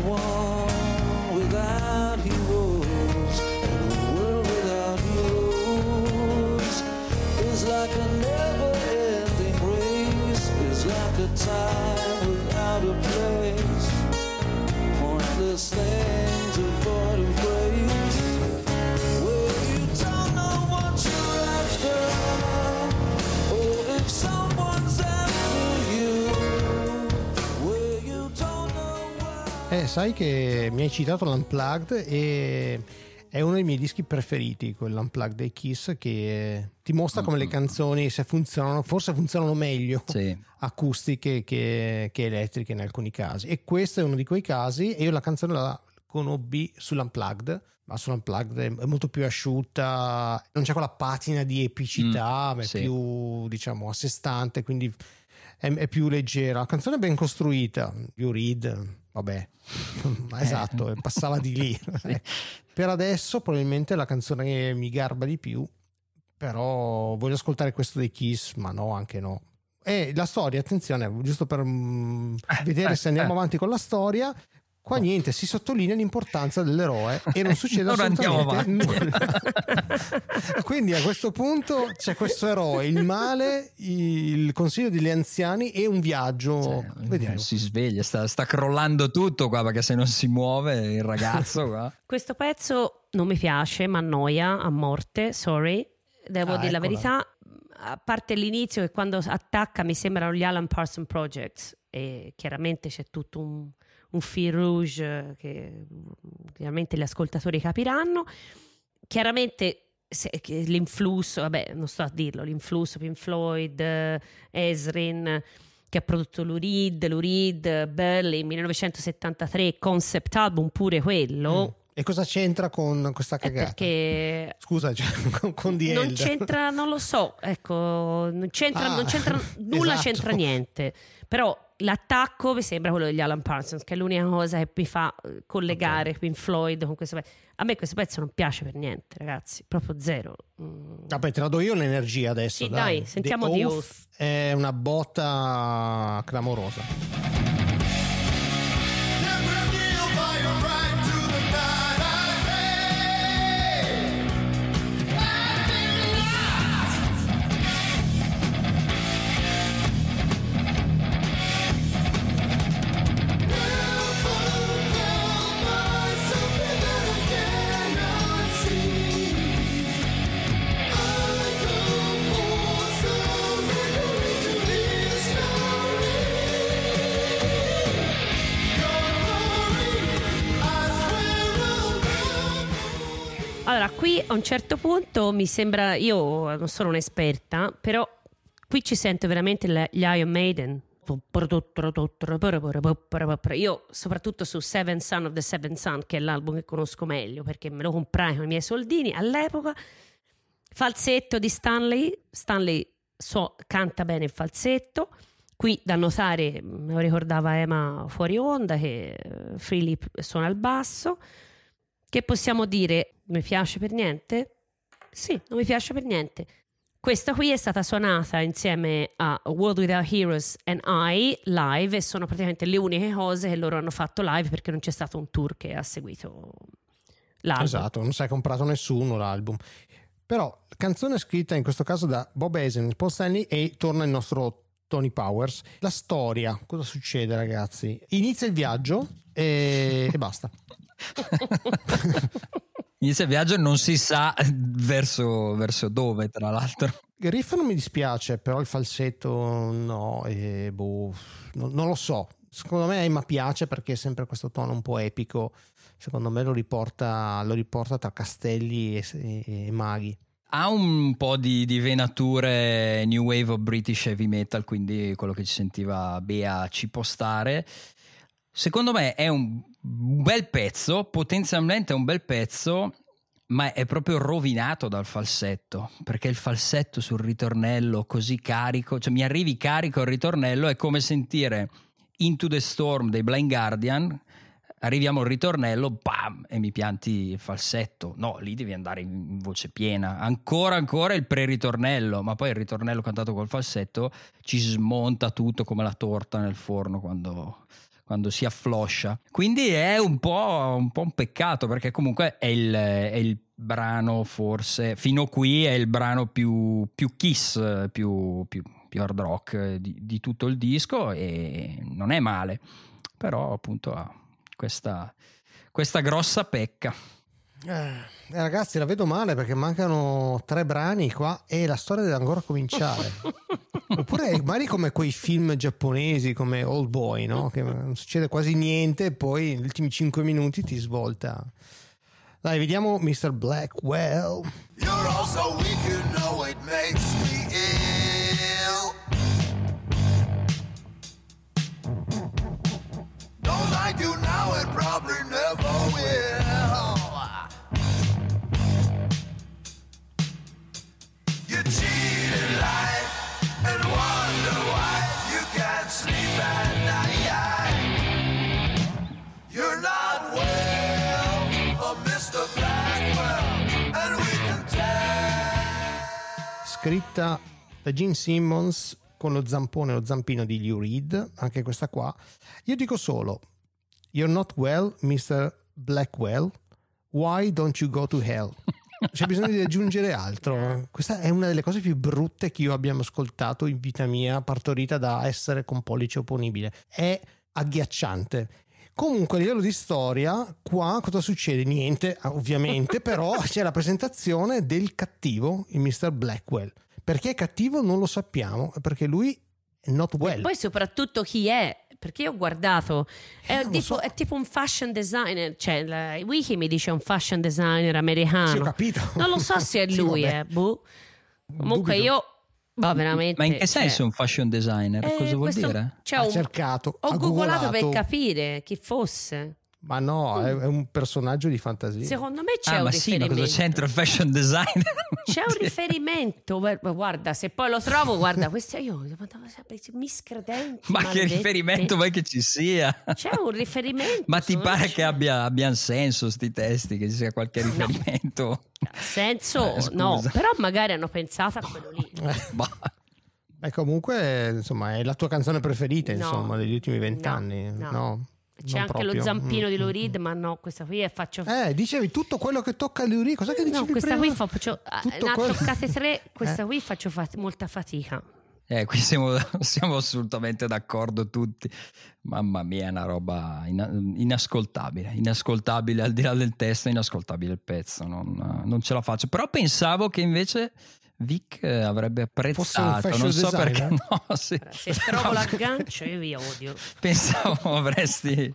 A Eh, sai che mi hai citato l'Unplugged e è uno dei miei dischi preferiti, quell'Unplugged dei Kiss che ti mostra come le canzoni se funzionano, forse funzionano meglio Sì. acustiche che, che elettriche in alcuni casi. E questo è uno di quei casi e io la canzone la conobbi sull'Unplugged, ma sull'Unplugged è- molto più asciutta, non c'è quella patina di epicità, Mm, ma è sì. più diciamo a sé stante, quindi è, è più leggera. La canzone è ben costruita, You Read, vabbè, ma esatto, passava di lì. Per adesso probabilmente la canzone che mi garba di più, però voglio ascoltare questo dei Kiss, ma no, anche no. E la storia, attenzione, giusto per mm, vedere eh, se andiamo eh. avanti con la storia. Qua niente, si sottolinea l'importanza dell'eroe e non succede Non andiamo assolutamente nulla. Quindi a questo punto c'è questo eroe, il male, il consiglio degli anziani e un viaggio. Cioè, Vediamo. si sveglia, sta, sta crollando tutto qua perché se non si muove il ragazzo qua. Questo pezzo non mi piace, mi annoia a morte, sorry. Devo Ah, dire la verità, a parte l'inizio che quando attacca mi sembrano gli Alan Parsons Projects e chiaramente c'è tutto un, un fil rouge che mm, chiaramente gli ascoltatori capiranno. Chiaramente se- l'influsso, vabbè non sto a dirlo, l'influsso Pink Floyd, Esrin che ha prodotto Lurid, Lurid, Burley 1973, concept album pure quello. Mm. E cosa c'entra con questa È cagata? perché Scusa, cioè, con, con The non c'entra, non lo so, ecco, non c'entra, Ah, non c'entra nulla, esatto. c'entra niente. Però l'attacco mi sembra quello degli Alan Parsons, che è l'unica cosa che mi fa eh, collegare Pink Floyd con questo pezzo. A me questo pezzo non piace per niente, ragazzi, proprio zero. Mm. Vabbè, te la do io l'energia adesso. Sì, dai, sentiamo The Oath. È una botta clamorosa. A un certo punto mi sembra, io non sono un'esperta, però qui ci sento veramente gli Iron Maiden. Io soprattutto su Seven Son of the Seven Son, che è l'album che conosco meglio perché me lo comprai con i miei soldini all'epoca. Falsetto di Stanley, Stanley so- canta bene il falsetto. Qui da notare, me lo ricordava Emma fuori onda, che Freely suona il basso. Che possiamo dire? Mi piace per niente? Sì, non mi piace per niente. Questa qui è stata suonata insieme a World Without Heroes and I live e sono praticamente le uniche cose che loro hanno fatto live perché non c'è stato un tour che ha seguito l'album. Esatto, non si è comprato nessuno l'album. Però canzone scritta in questo caso da Bob Hazen, Paul Stanley e torna il nostro Tony Powers. La storia, cosa succede ragazzi? Inizia il viaggio e, e basta. Inizia il viaggio e non si sa verso, verso dove, tra l'altro. Il riff non mi dispiace, però il falsetto no, e boh, non, non lo so. Secondo me Emma piace perché è sempre questo tono un po' epico. Secondo me lo riporta, lo riporta tra castelli e, e- e maghi. Ha un po' di, di venature new wave of British heavy metal, quindi quello che ci sentiva Bea ci può stare. Secondo me è un bel pezzo, potenzialmente un bel pezzo, ma è proprio rovinato dal falsetto, perché il falsetto sul ritornello così carico, cioè mi arrivi carico al ritornello, è come sentire Into the Storm dei Blind Guardian, arriviamo al ritornello, bam, e mi pianti il falsetto. No, lì devi andare in voce piena. Ancora, ancora il pre-ritornello, ma poi il ritornello cantato col falsetto ci smonta tutto come la torta nel forno quando, quando si affloscia. Quindi è un po', un po' un peccato perché comunque è il, è il brano forse, fino qui è il brano più, più kiss, più, più, più hard rock di, di tutto il disco e non è male. Però appunto ha questa, questa grossa pecca. Eh, ragazzi, la vedo male perché mancano tre brani qua e la storia deve ancora cominciare. Oppure magari come quei film giapponesi come Old Boy, no? Che non succede quasi niente e poi negli ultimi cinque minuti ti svolta. Dai, vediamo Mr. Blackwell. You're all so da Gene Simmons con lo zampone, lo zampino di Lou Reed, anche questa qua. Io dico solo, You're not well, Mr. Blackwell. Why don't you go to hell? C'è bisogno di aggiungere altro. Questa è una delle cose più brutte che io abbia ascoltato in vita mia, partorita da essere con pollice opponibile. È agghiacciante. Comunque, a livello di storia, qua cosa succede? Niente, ovviamente, però c'è la presentazione del cattivo, il Mr. Blackwell. Perché è cattivo non lo sappiamo, perché lui è not well. Poi soprattutto chi è, perché io ho guardato, è, Eh, tipo, so. è tipo un fashion designer, cioè la, Wiki mi dice un fashion designer americano. Sì, ho capito. Non lo so se è Sì, lui, vabbè. eh, boh. Comunque Dubito. io, va veramente... Ma in che cioè, senso un fashion designer? eh, Cosa vuol questo- dire? cioè, ha un- cercato, ho ha googolato per googolato. capire chi fosse. Ma no, è, è un personaggio di fantasia. Secondo me c'è Ah, un ma sì, ma riferimento. cosa c'entra il fashion designer? C'è un riferimento, guarda, se poi lo trovo, guarda, questo io miscredenti. Ma che riferimento vuoi che ci sia? C'è un riferimento. Ma ti pare c'è. che abbia, abbiano senso sti testi, che ci sia qualche riferimento? senso? Eh, no, però magari hanno pensato a quello lì. Bah. E comunque, insomma, è la tua canzone preferita, No. insomma, degli ultimi No, vent'anni. no. No. C'è non anche proprio. lo zampino Mm, di mm, Lou Reed, ma no, questa qui è faccio. Eh, dicevi tutto quello che tocca a Luri. Cos'è che dicevi no, questa prima? qui faccio. Ne ha quello- toccate tre, questa Eh. qui faccio fat- molta fatica. Eh, qui siamo, siamo assolutamente d'accordo tutti. Mamma mia, è una roba ina- inascoltabile. Inascoltabile al di là del testo, inascoltabile il pezzo. Non, non ce la faccio. Però pensavo che invece Vic eh, avrebbe apprezzato. Non so designer? perché. No, sì. Allora, Se trovo l'aggancio, io vi odio. Pensavo avresti,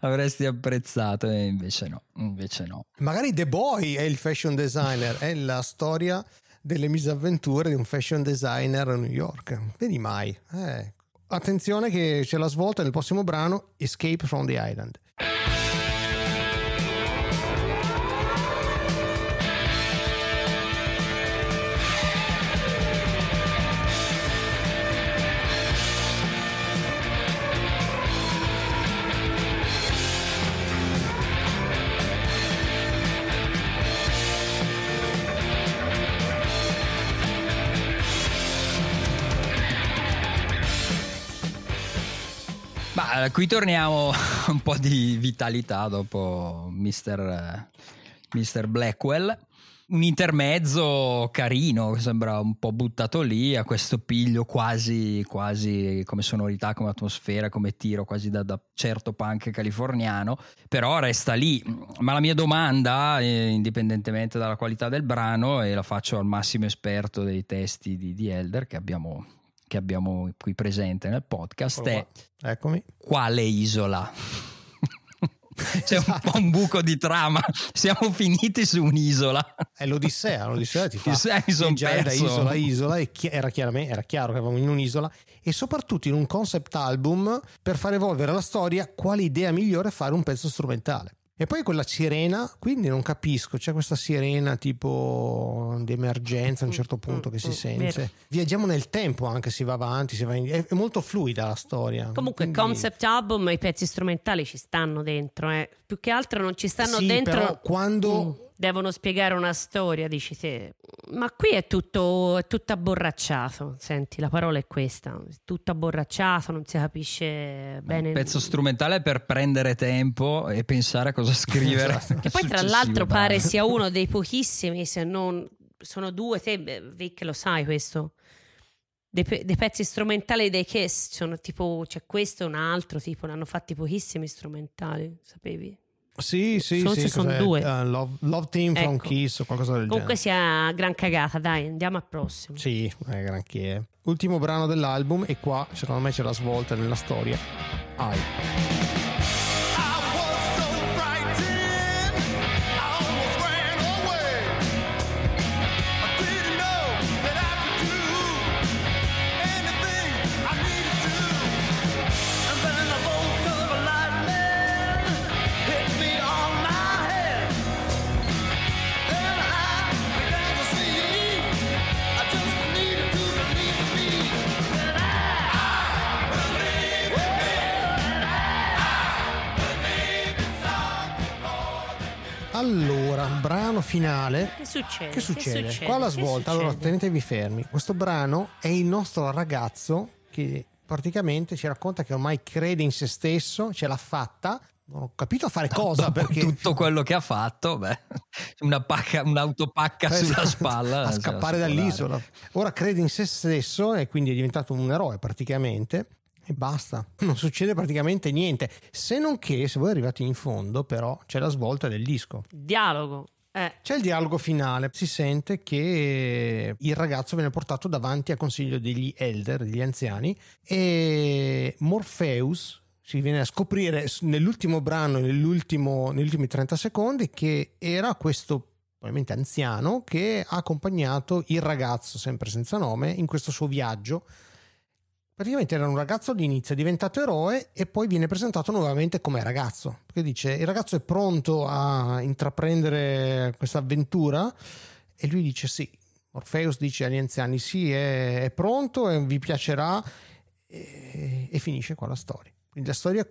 avresti apprezzato, e invece no. Invece no. Magari The Boy è il fashion designer, è la storia delle misavventure di un fashion designer a New York. Vedi mai. Eh. Attenzione che c'è la svolta nel prossimo brano, Escape from the Island. Qui torniamo un po' di vitalità dopo Mr. Mr. Blackwell. Un intermezzo carino, sembra un po' buttato lì, a questo piglio quasi, quasi come sonorità, come atmosfera, come tiro, quasi da, da certo punk californiano, però resta lì. Ma la mia domanda, eh, indipendentemente dalla qualità del brano, e la faccio al massimo esperto dei testi di, di Elder che abbiamo, che abbiamo qui presente nel podcast, è Eccomi. quale isola? C'è un po' un buco di trama. Siamo finiti su un'isola. È l'Odissea, l'Odissea ti fa viaggiare da isola a isola e chi- era, chiaramente, era chiaro che eravamo in un'isola e soprattutto in un concept album per far evolvere la storia quale idea migliore fare un pezzo strumentale. E poi quella sirena, quindi non capisco, c'è questa sirena tipo di emergenza a un certo punto che si mm, sente. vero. Viaggiamo nel tempo anche, si va avanti, si va in... è, è molto fluida la storia. Comunque, Quindi- concept album, i pezzi strumentali ci stanno dentro, eh. più che altro non ci stanno Sì, dentro. però quando- Mm, devono spiegare una storia, dici te. Ma qui è tutto, è tutto abborracciato. Senti, la parola è questa: è tutto abborracciato, non si capisce bene. Un pezzo strumentale per prendere tempo e pensare a cosa scrivere. Esatto. Che poi, tra l'altro, pare sia uno dei pochissimi, se non sono due, te, Vic, lo sai questo. Dei, pe- dei pezzi strumentali dei Kiss sono tipo c'è questo e un altro tipo ne hanno fatti pochissimi strumentali sapevi Sì, sì, Forse sì. sono cos'è? due. Eh, love, Love Team from Ecco. Kiss o qualcosa del comunque genere. sia gran cagata dai andiamo al prossimo Sì, è granché. Ultimo brano dell'album e qua secondo me c'è la svolta nella storia. Ai. Allora, brano finale. che succede Che succede? succede? Qua la Che svolta. Allora, tenetevi fermi. Questo brano è il nostro ragazzo che praticamente ci racconta che ormai crede in se stesso, ce l'ha fatta. Non ho capito a fare cosa Dopo perché tutto quello che ha fatto, beh, una pacca, un'autopacca Eh, sulla esatto, spalla a la scappare sa dall'isola. Ora crede in se stesso e quindi è diventato un eroe praticamente. E basta, non succede praticamente niente. Se non che, se voi arrivate in fondo, però c'è la svolta del disco. dialogo eh, C'è il dialogo finale, si sente che il ragazzo viene portato davanti a consiglio degli elder, degli anziani, e Morpheus si viene a scoprire nell'ultimo brano, nell'ultimo- negli ultimi 30 secondi, che era questo probabilmente anziano che ha accompagnato il ragazzo, sempre senza nome, in questo suo viaggio. Praticamente era un ragazzo all'inizio, è diventato eroe e poi viene presentato nuovamente come ragazzo. Perché dice: il ragazzo è pronto a intraprendere questa avventura e lui dice sì. Orpheus dice agli anziani: sì, è, è pronto vi piacerà. E, e finisce qua la storia. Quindi la storia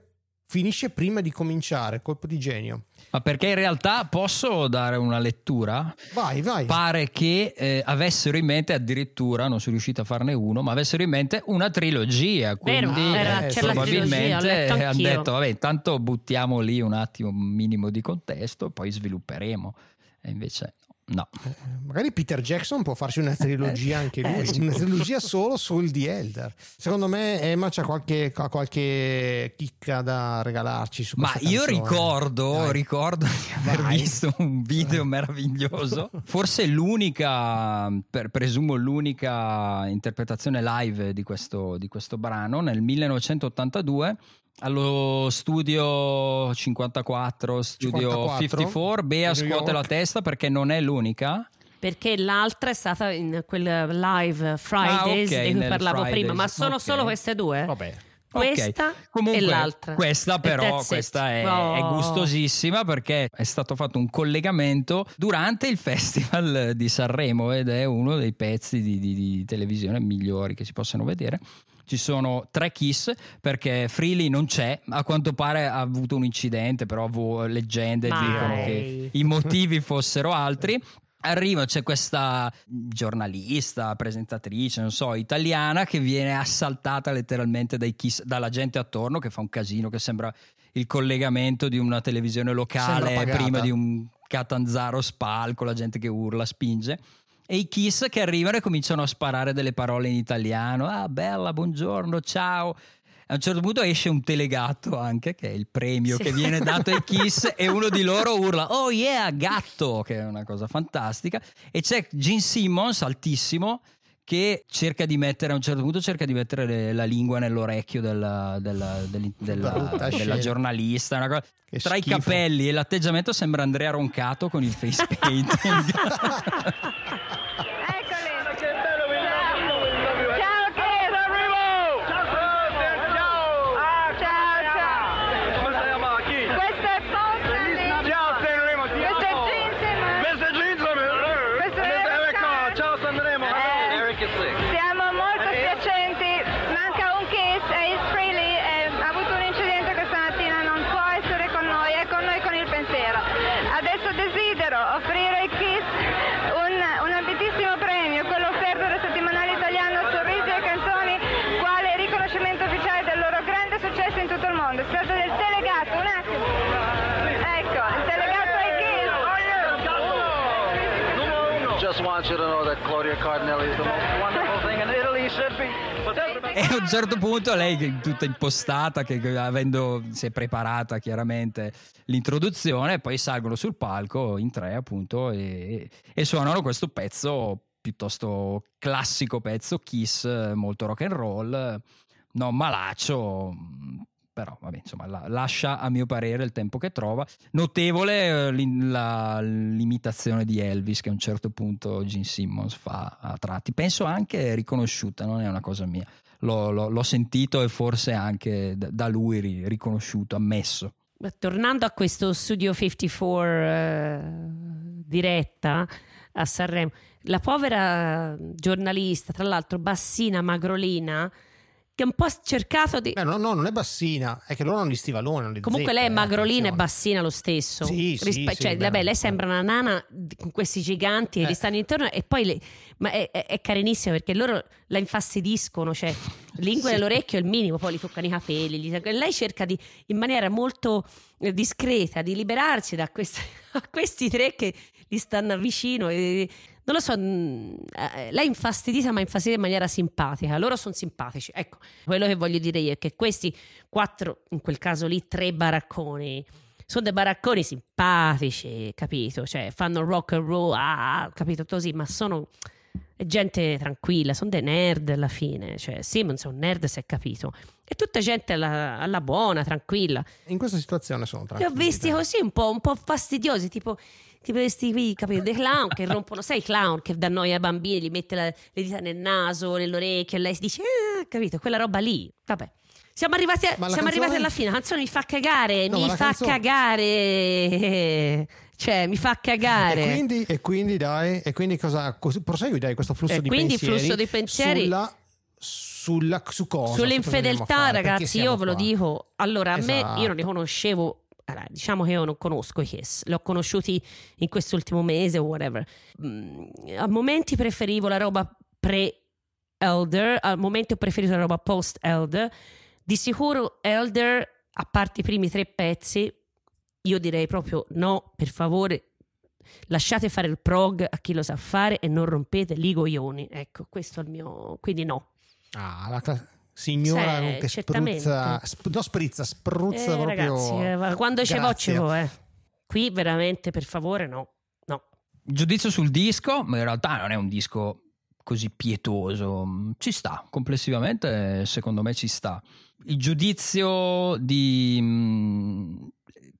finisce prima di cominciare. Colpo di genio. Ma perché in realtà posso dare una lettura? Vai, vai. Pare che eh, avessero in mente addirittura, non sono riuscito a farne uno, ma avessero in mente una trilogia. Vero, Quindi era- eh, c'è trilogia, probabilmente hanno detto, vabbè, intanto buttiamo lì un attimo un minimo di contesto e poi svilupperemo. E invece no. Eh, Magari Peter Jackson può farsi una trilogia anche lui, Eh, una trilogia solo sul The Elder. Secondo me Emma c'ha qualche, ha qualche chicca da regalarci su Ma io canzone. ricordo, Dai. ricordo di aver Vai. visto un video meraviglioso. Forse l'unica, per- presumo l'unica interpretazione live di questo, di questo brano nel 1982 allo studio 54, studio 54, 54. Bea scuote la testa perché non è l'unica. perché l'altra è stata in quel live Fridays Ah, ok, di cui parlavo Fridays, prima ma sono ok. solo queste due Vabbè. questa Ok. Comunque, e l'altra Questa però questa è, Oh. è gustosissima perché è stato fatto un collegamento durante il Festival di Sanremo ed è uno dei pezzi di, di- di televisione migliori che si possano vedere. Ci sono tre kiss perché Freely non c'è, a quanto pare ha avuto un incidente, però vo- leggende Mai. dicono che i motivi fossero altri. Arriva, c'è questa giornalista, presentatrice, non so, italiana che viene assaltata letteralmente dai Kiss, dalla gente attorno che fa un casino che sembra il collegamento di una televisione locale prima di un Catanzaro spalco, la gente che urla, spinge. E i Kiss che arrivano e cominciano a sparare delle parole in italiano. Ah, bella, buongiorno, ciao. A un certo punto esce un telegatto anche, che è il premio Sì. che viene dato ai Kiss, e uno di loro urla: Oh yeah, gatto! Che è una cosa fantastica. E c'è Gene Simmons, altissimo, che cerca di mettere a un certo punto cerca di mettere le- la lingua nell'orecchio della, della- della- della scelta. giornalista. una cosa- Che Tra i schifo. capelli e l'atteggiamento sembra Andrea Roncato con il face painting. E a un certo punto lei, che è tutta impostata, che che avendo, si è preparata chiaramente l'introduzione, poi salgono sul palco in tre appunto e, e suonano questo pezzo piuttosto classico pezzo Kiss, molto rock and roll, non malaccio, però vabbè insomma la- lascia a mio parere il tempo che trova. Notevole eh, la- l'imitazione di Elvis che a un certo punto Gene Simmons fa a tratti, penso anche riconosciuta, non è una cosa mia. L'ho, l'ho- l'ho sentito e forse anche da, lui ri- riconosciuto, ammesso. Tornando a questo Studio 54 eh, diretta a Sanremo, la povera giornalista, tra l'altro bassina, magrolina, che un po' cercato di... Eh, no, no, non è bassina, è che loro hanno gli stivaloni. hanno Comunque zeppe, lei è eh, magrolina e bassina lo stesso. Sì, sì, sì, cioè, beh, vabbè, lei sembra una nana con questi giganti che Eh. gli stanno intorno e poi le- ma è, è- è carinissima perché loro la infastidiscono, cioè lingua Sì. nell'orecchio è il minimo, poi gli toccano i capelli. gli- lei cerca di, in maniera molto eh, discreta di liberarsi da questi, questi tre che gli stanno vicino. E, non lo so, mh, eh, lei è infastidita, ma infastidita in maniera simpatica. Loro sono simpatici. Ecco, quello che voglio dire io è che questi quattro, in quel caso lì, tre baracconi. Sono dei baracconi simpatici, capito? Cioè, fanno rock and roll, ah, capito così, ma sono gente tranquilla, sono dei nerd alla fine. Cioè, Simmons è un nerd, si è capito. È tutta gente alla, alla buona, tranquilla. In questa situazione sono Li tranquilli. ho visti dai. così un po', un po' fastidiosi, tipo, tipo questi qui, capito? Dei clown che rompono, sai, i clown che danno noia ai bambini, gli mette la- le dita nel naso, nell'orecchio, e lei si dice, ah, capito? Quella roba lì. Vabbè. Siamo arrivati, a- siamo canzone- arrivati alla fine. La canzone mi fa cagare, No, mi fa canzone- cagare. Cioè, mi fa cagare. E quindi, e quindi dai, e quindi cosa cos- prosegui dai questo flusso E di quindi pensieri? flusso di pensieri- sulla, sulla su cosa? Su cosa Sull'infedeltà? Perché ragazzi, io ve lo dico. Allora, a me Esatto. io non li conoscevo. Allora, diciamo che io non conosco i Kiss, li ho conosciuti in quest'ultimo mese o whatever. Mm, a momenti preferivo la roba pre-Elder, al momento ho preferito la roba post-Elder. Di sicuro Elder, a parte i primi tre pezzi, io direi proprio no, per favore, lasciate fare il prog a chi lo sa fare e non rompete i coglioni. Ecco, questo è il mio... quindi no. Ah, la signora Sì, che certamente. spruzza, sp- no, sprizza, spruzza Eh, proprio. ragazzi, eh, quando ce vo, Grazie. ce vo, eh. Qui veramente, per favore, no. No. Giudizio sul disco, ma in realtà non è un disco così pietoso. Ci sta, complessivamente secondo me ci sta. Il giudizio di...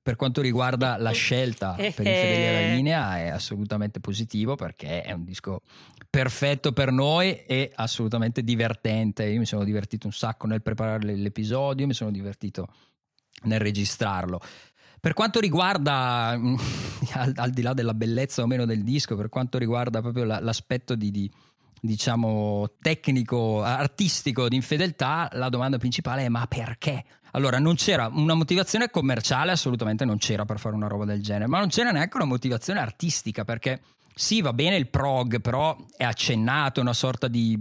per quanto riguarda la scelta per infedeli alla linea è assolutamente positivo perché è un disco perfetto per noi e assolutamente divertente. Io mi sono divertito un sacco nel preparare l'episodio, mi sono divertito nel registrarlo. Per quanto riguarda, mm, al, al di là della bellezza o meno del disco, per quanto riguarda proprio la- l'aspetto di, di, diciamo tecnico, artistico di infedeltà, la domanda principale è ma perché? Allora, non c'era una motivazione commerciale, assolutamente non c'era per fare una roba del genere, ma non c'era neanche una motivazione artistica perché sì, va bene il prog, però è accennato, è una sorta di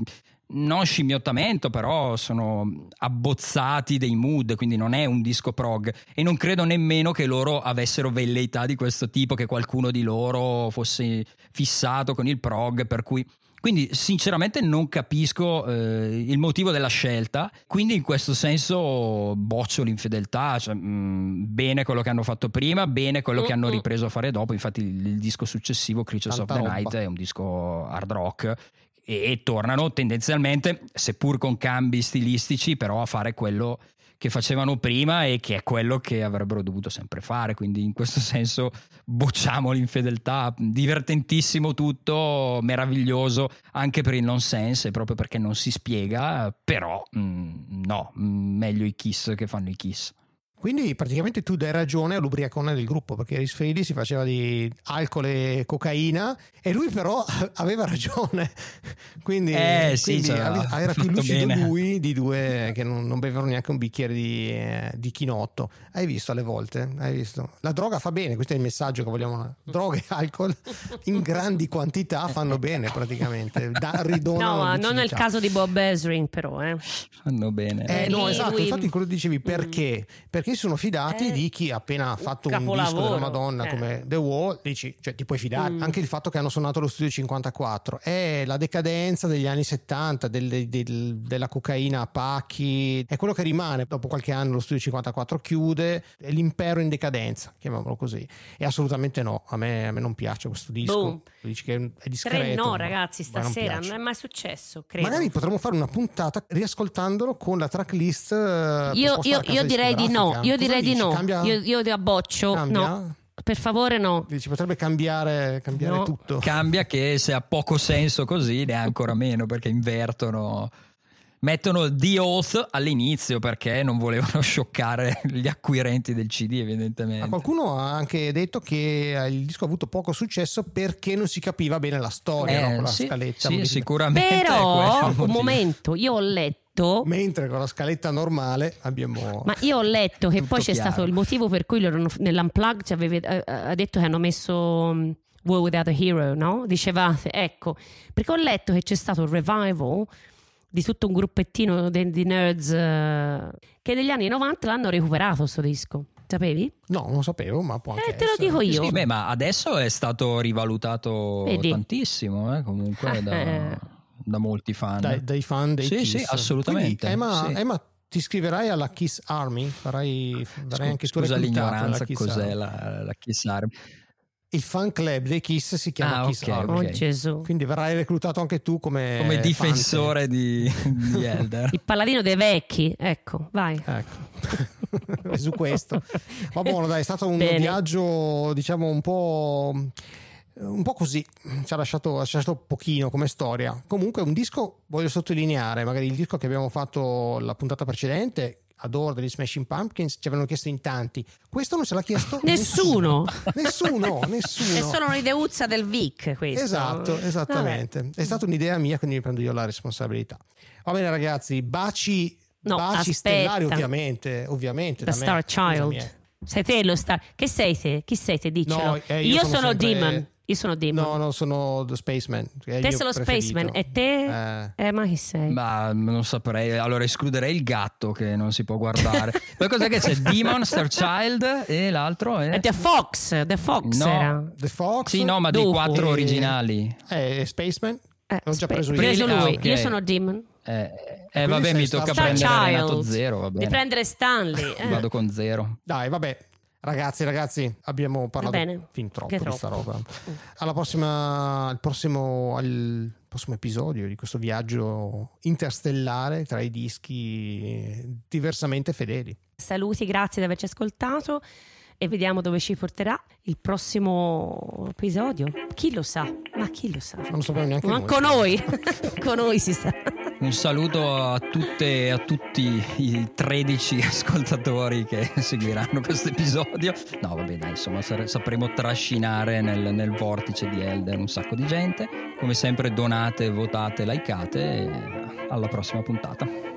non scimmiottamento, però sono abbozzati dei mood, quindi non è un disco prog. E non credo nemmeno che loro avessero velleità di questo tipo, che qualcuno di loro fosse fissato con il prog, per cui quindi sinceramente non capisco eh, il motivo della scelta, quindi in questo senso boccio l'infedeltà, cioè, mh, bene quello che hanno fatto prima, bene quello che hanno ripreso a fare dopo, infatti il, il disco successivo, Creatures of Tanta the roba. Night, è un disco hard rock. E, e tornano tendenzialmente, seppur con cambi stilistici, però a fare quello che facevano prima e che è quello che avrebbero dovuto sempre fare. Quindi in questo senso bocciamo l'infedeltà. Divertentissimo tutto, meraviglioso anche per il nonsense, proprio perché non si spiega, però mm, no, mm, meglio i kiss che fanno i kiss. Quindi praticamente tu dai ragione all'ubriacone del gruppo perché Frehley si faceva di alcol e cocaina e lui però aveva ragione. Quindi, Eh, sì, quindi era più lucido bene. lui di due che non, non bevevano neanche un bicchiere di, eh, di chinotto. Hai visto alle volte? Hai visto? La droga fa bene, questo è il messaggio che vogliamo. Droga e alcol in grandi quantità fanno bene praticamente, da, ridonano No, ma non nel caso di Bob Ezrin, però. Eh. Fanno bene. Eh, no, Lì esatto, lui- infatti quello dicevi perché? Perché si sono fidati Eh, di chi ha appena fatto un disco capolavoro, della Madonna eh. come The Wall, dici, cioè ti puoi fidare. Mm. Anche il fatto che hanno suonato lo studio 54 è la decadenza degli anni 70, del- del- della cocaina a pacchi, è quello che rimane. Dopo qualche anno lo studio 54 chiude, è l'impero in decadenza, chiamiamolo così. E assolutamente no, a me, a me non piace questo disco. Boom. Dici che è discreto. Tre no, ma- ragazzi, ma non stasera piace. non, è mai successo, credo. Magari potremmo fare una puntata riascoltandolo con la tracklist. eh, io, io- io direi di no, io Cosa direi di dici? no. Cambia- Io, io ti abboccio. cambia? No, per favore no. Dici, potrebbe cambiare, cambiare No. tutto. Cambia che se ha poco senso così ne ha ancora meno perché invertono. Mettono The Oath all'inizio perché non volevano scioccare gli acquirenti del CD, evidentemente. Ma qualcuno ha anche detto che eh, il disco ha avuto poco successo perché non si capiva bene la storia Eh, no? con la sì, scaletta. sì, sicuramente. Però, un motivo. momento, io ho letto. Mentre con la scaletta normale abbiamo. Ma io ho letto che poi c'è chiaro. stato il motivo per cui loro nell'unplugged ci aveve- eh, eh, ha detto che hanno messo um, World Without a Hero, no? Dicevate, ecco, perché ho letto che c'è stato il revival di tutto un gruppettino de- di nerds eh, che negli anni 90 l'hanno recuperato sto disco. Sapevi? No, non sapevo, ma può anche Eh, te lo essere. dico io. Sì, beh, ma adesso è stato rivalutato Vedi? tantissimo, eh, comunque da, Eh. Da molti fan. Dai, dai fan dei Sì, Kiss. sì, assolutamente, Quindi, Emma, sì. Emma, ti iscriverai alla Kiss Army? Farai, farai anche tu Scusa l'ignoranza, Kiss cos'è la, la Kiss Army? Il fan club dei Kiss si chiama Ah, Kiss ok, Army. Oh ok. Gesù. Quindi verrai reclutato anche tu come, Come difensore di, di Elder. Il paladino dei vecchi, ecco, vai. Ecco, su questo. Va buono, dai, è stato un Bene. viaggio, diciamo, un po'. Un po' così, ci ha lasciato, ci ha lasciato pochino come storia. Comunque, un disco, voglio sottolineare, magari il disco che abbiamo fatto la puntata precedente, Adore degli Smashing Pumpkins, ci avevano chiesto in tanti. Questo non ce l'ha chiesto Nessuno. Nessuno, nessuno. È solo un'ideuzza del Vic questo. Esatto, esattamente. È stata un'idea mia, quindi mi prendo io la responsabilità. Va bene, ragazzi, baci, No, baci aspetta. stellari, ovviamente. Ovviamente. The me. Star Scusami, Child. eh. Sei te lo star. Che sei te? Chi sei te? Diccelo. No, eh, io io, sono sono, sempre- Demon. Io sono Demon. No, no, sono The Spaceman. il te sei lo. Spaceman e te? Eh. Eh, ma chi sei? Ma non saprei, allora escluderei il gatto che non si può guardare. Poi cos'è che c'è? Demon, Star Child e l'altro è... È The Fox. The Fox No. era. The Fox. Sì, no, ma dei Dopo. quattro E- originali. Eh, Spaceman. Eh, L'ho già spe- preso io. preso Ah, lui. ok. Io sono Demon. Eh, eh, vabbè, mi tocca Star prendere Child. Renato Zero, va Di bene. prendere Stanley. eh. Vado con zero. Dai, vabbè. Ragazzi, ragazzi, abbiamo parlato bene. fin troppo Che di sta troppo. roba. Alla prossima, al prossimo, al prossimo episodio di questo viaggio interstellare tra i dischi diversamente fedeli. Saluti, grazie di averci ascoltato e vediamo dove ci porterà il prossimo episodio. Chi lo sa? Ma chi lo sa? Non lo sappiamo neanche Manco noi. noi. con noi si sa. Un saluto a tutte e a tutti i 13 ascoltatori che seguiranno questo episodio. No, vabbè, dai, insomma, sapremo trascinare nel, nel vortice di Elder un sacco di gente. Come sempre, donate, votate, likeate. E alla prossima puntata.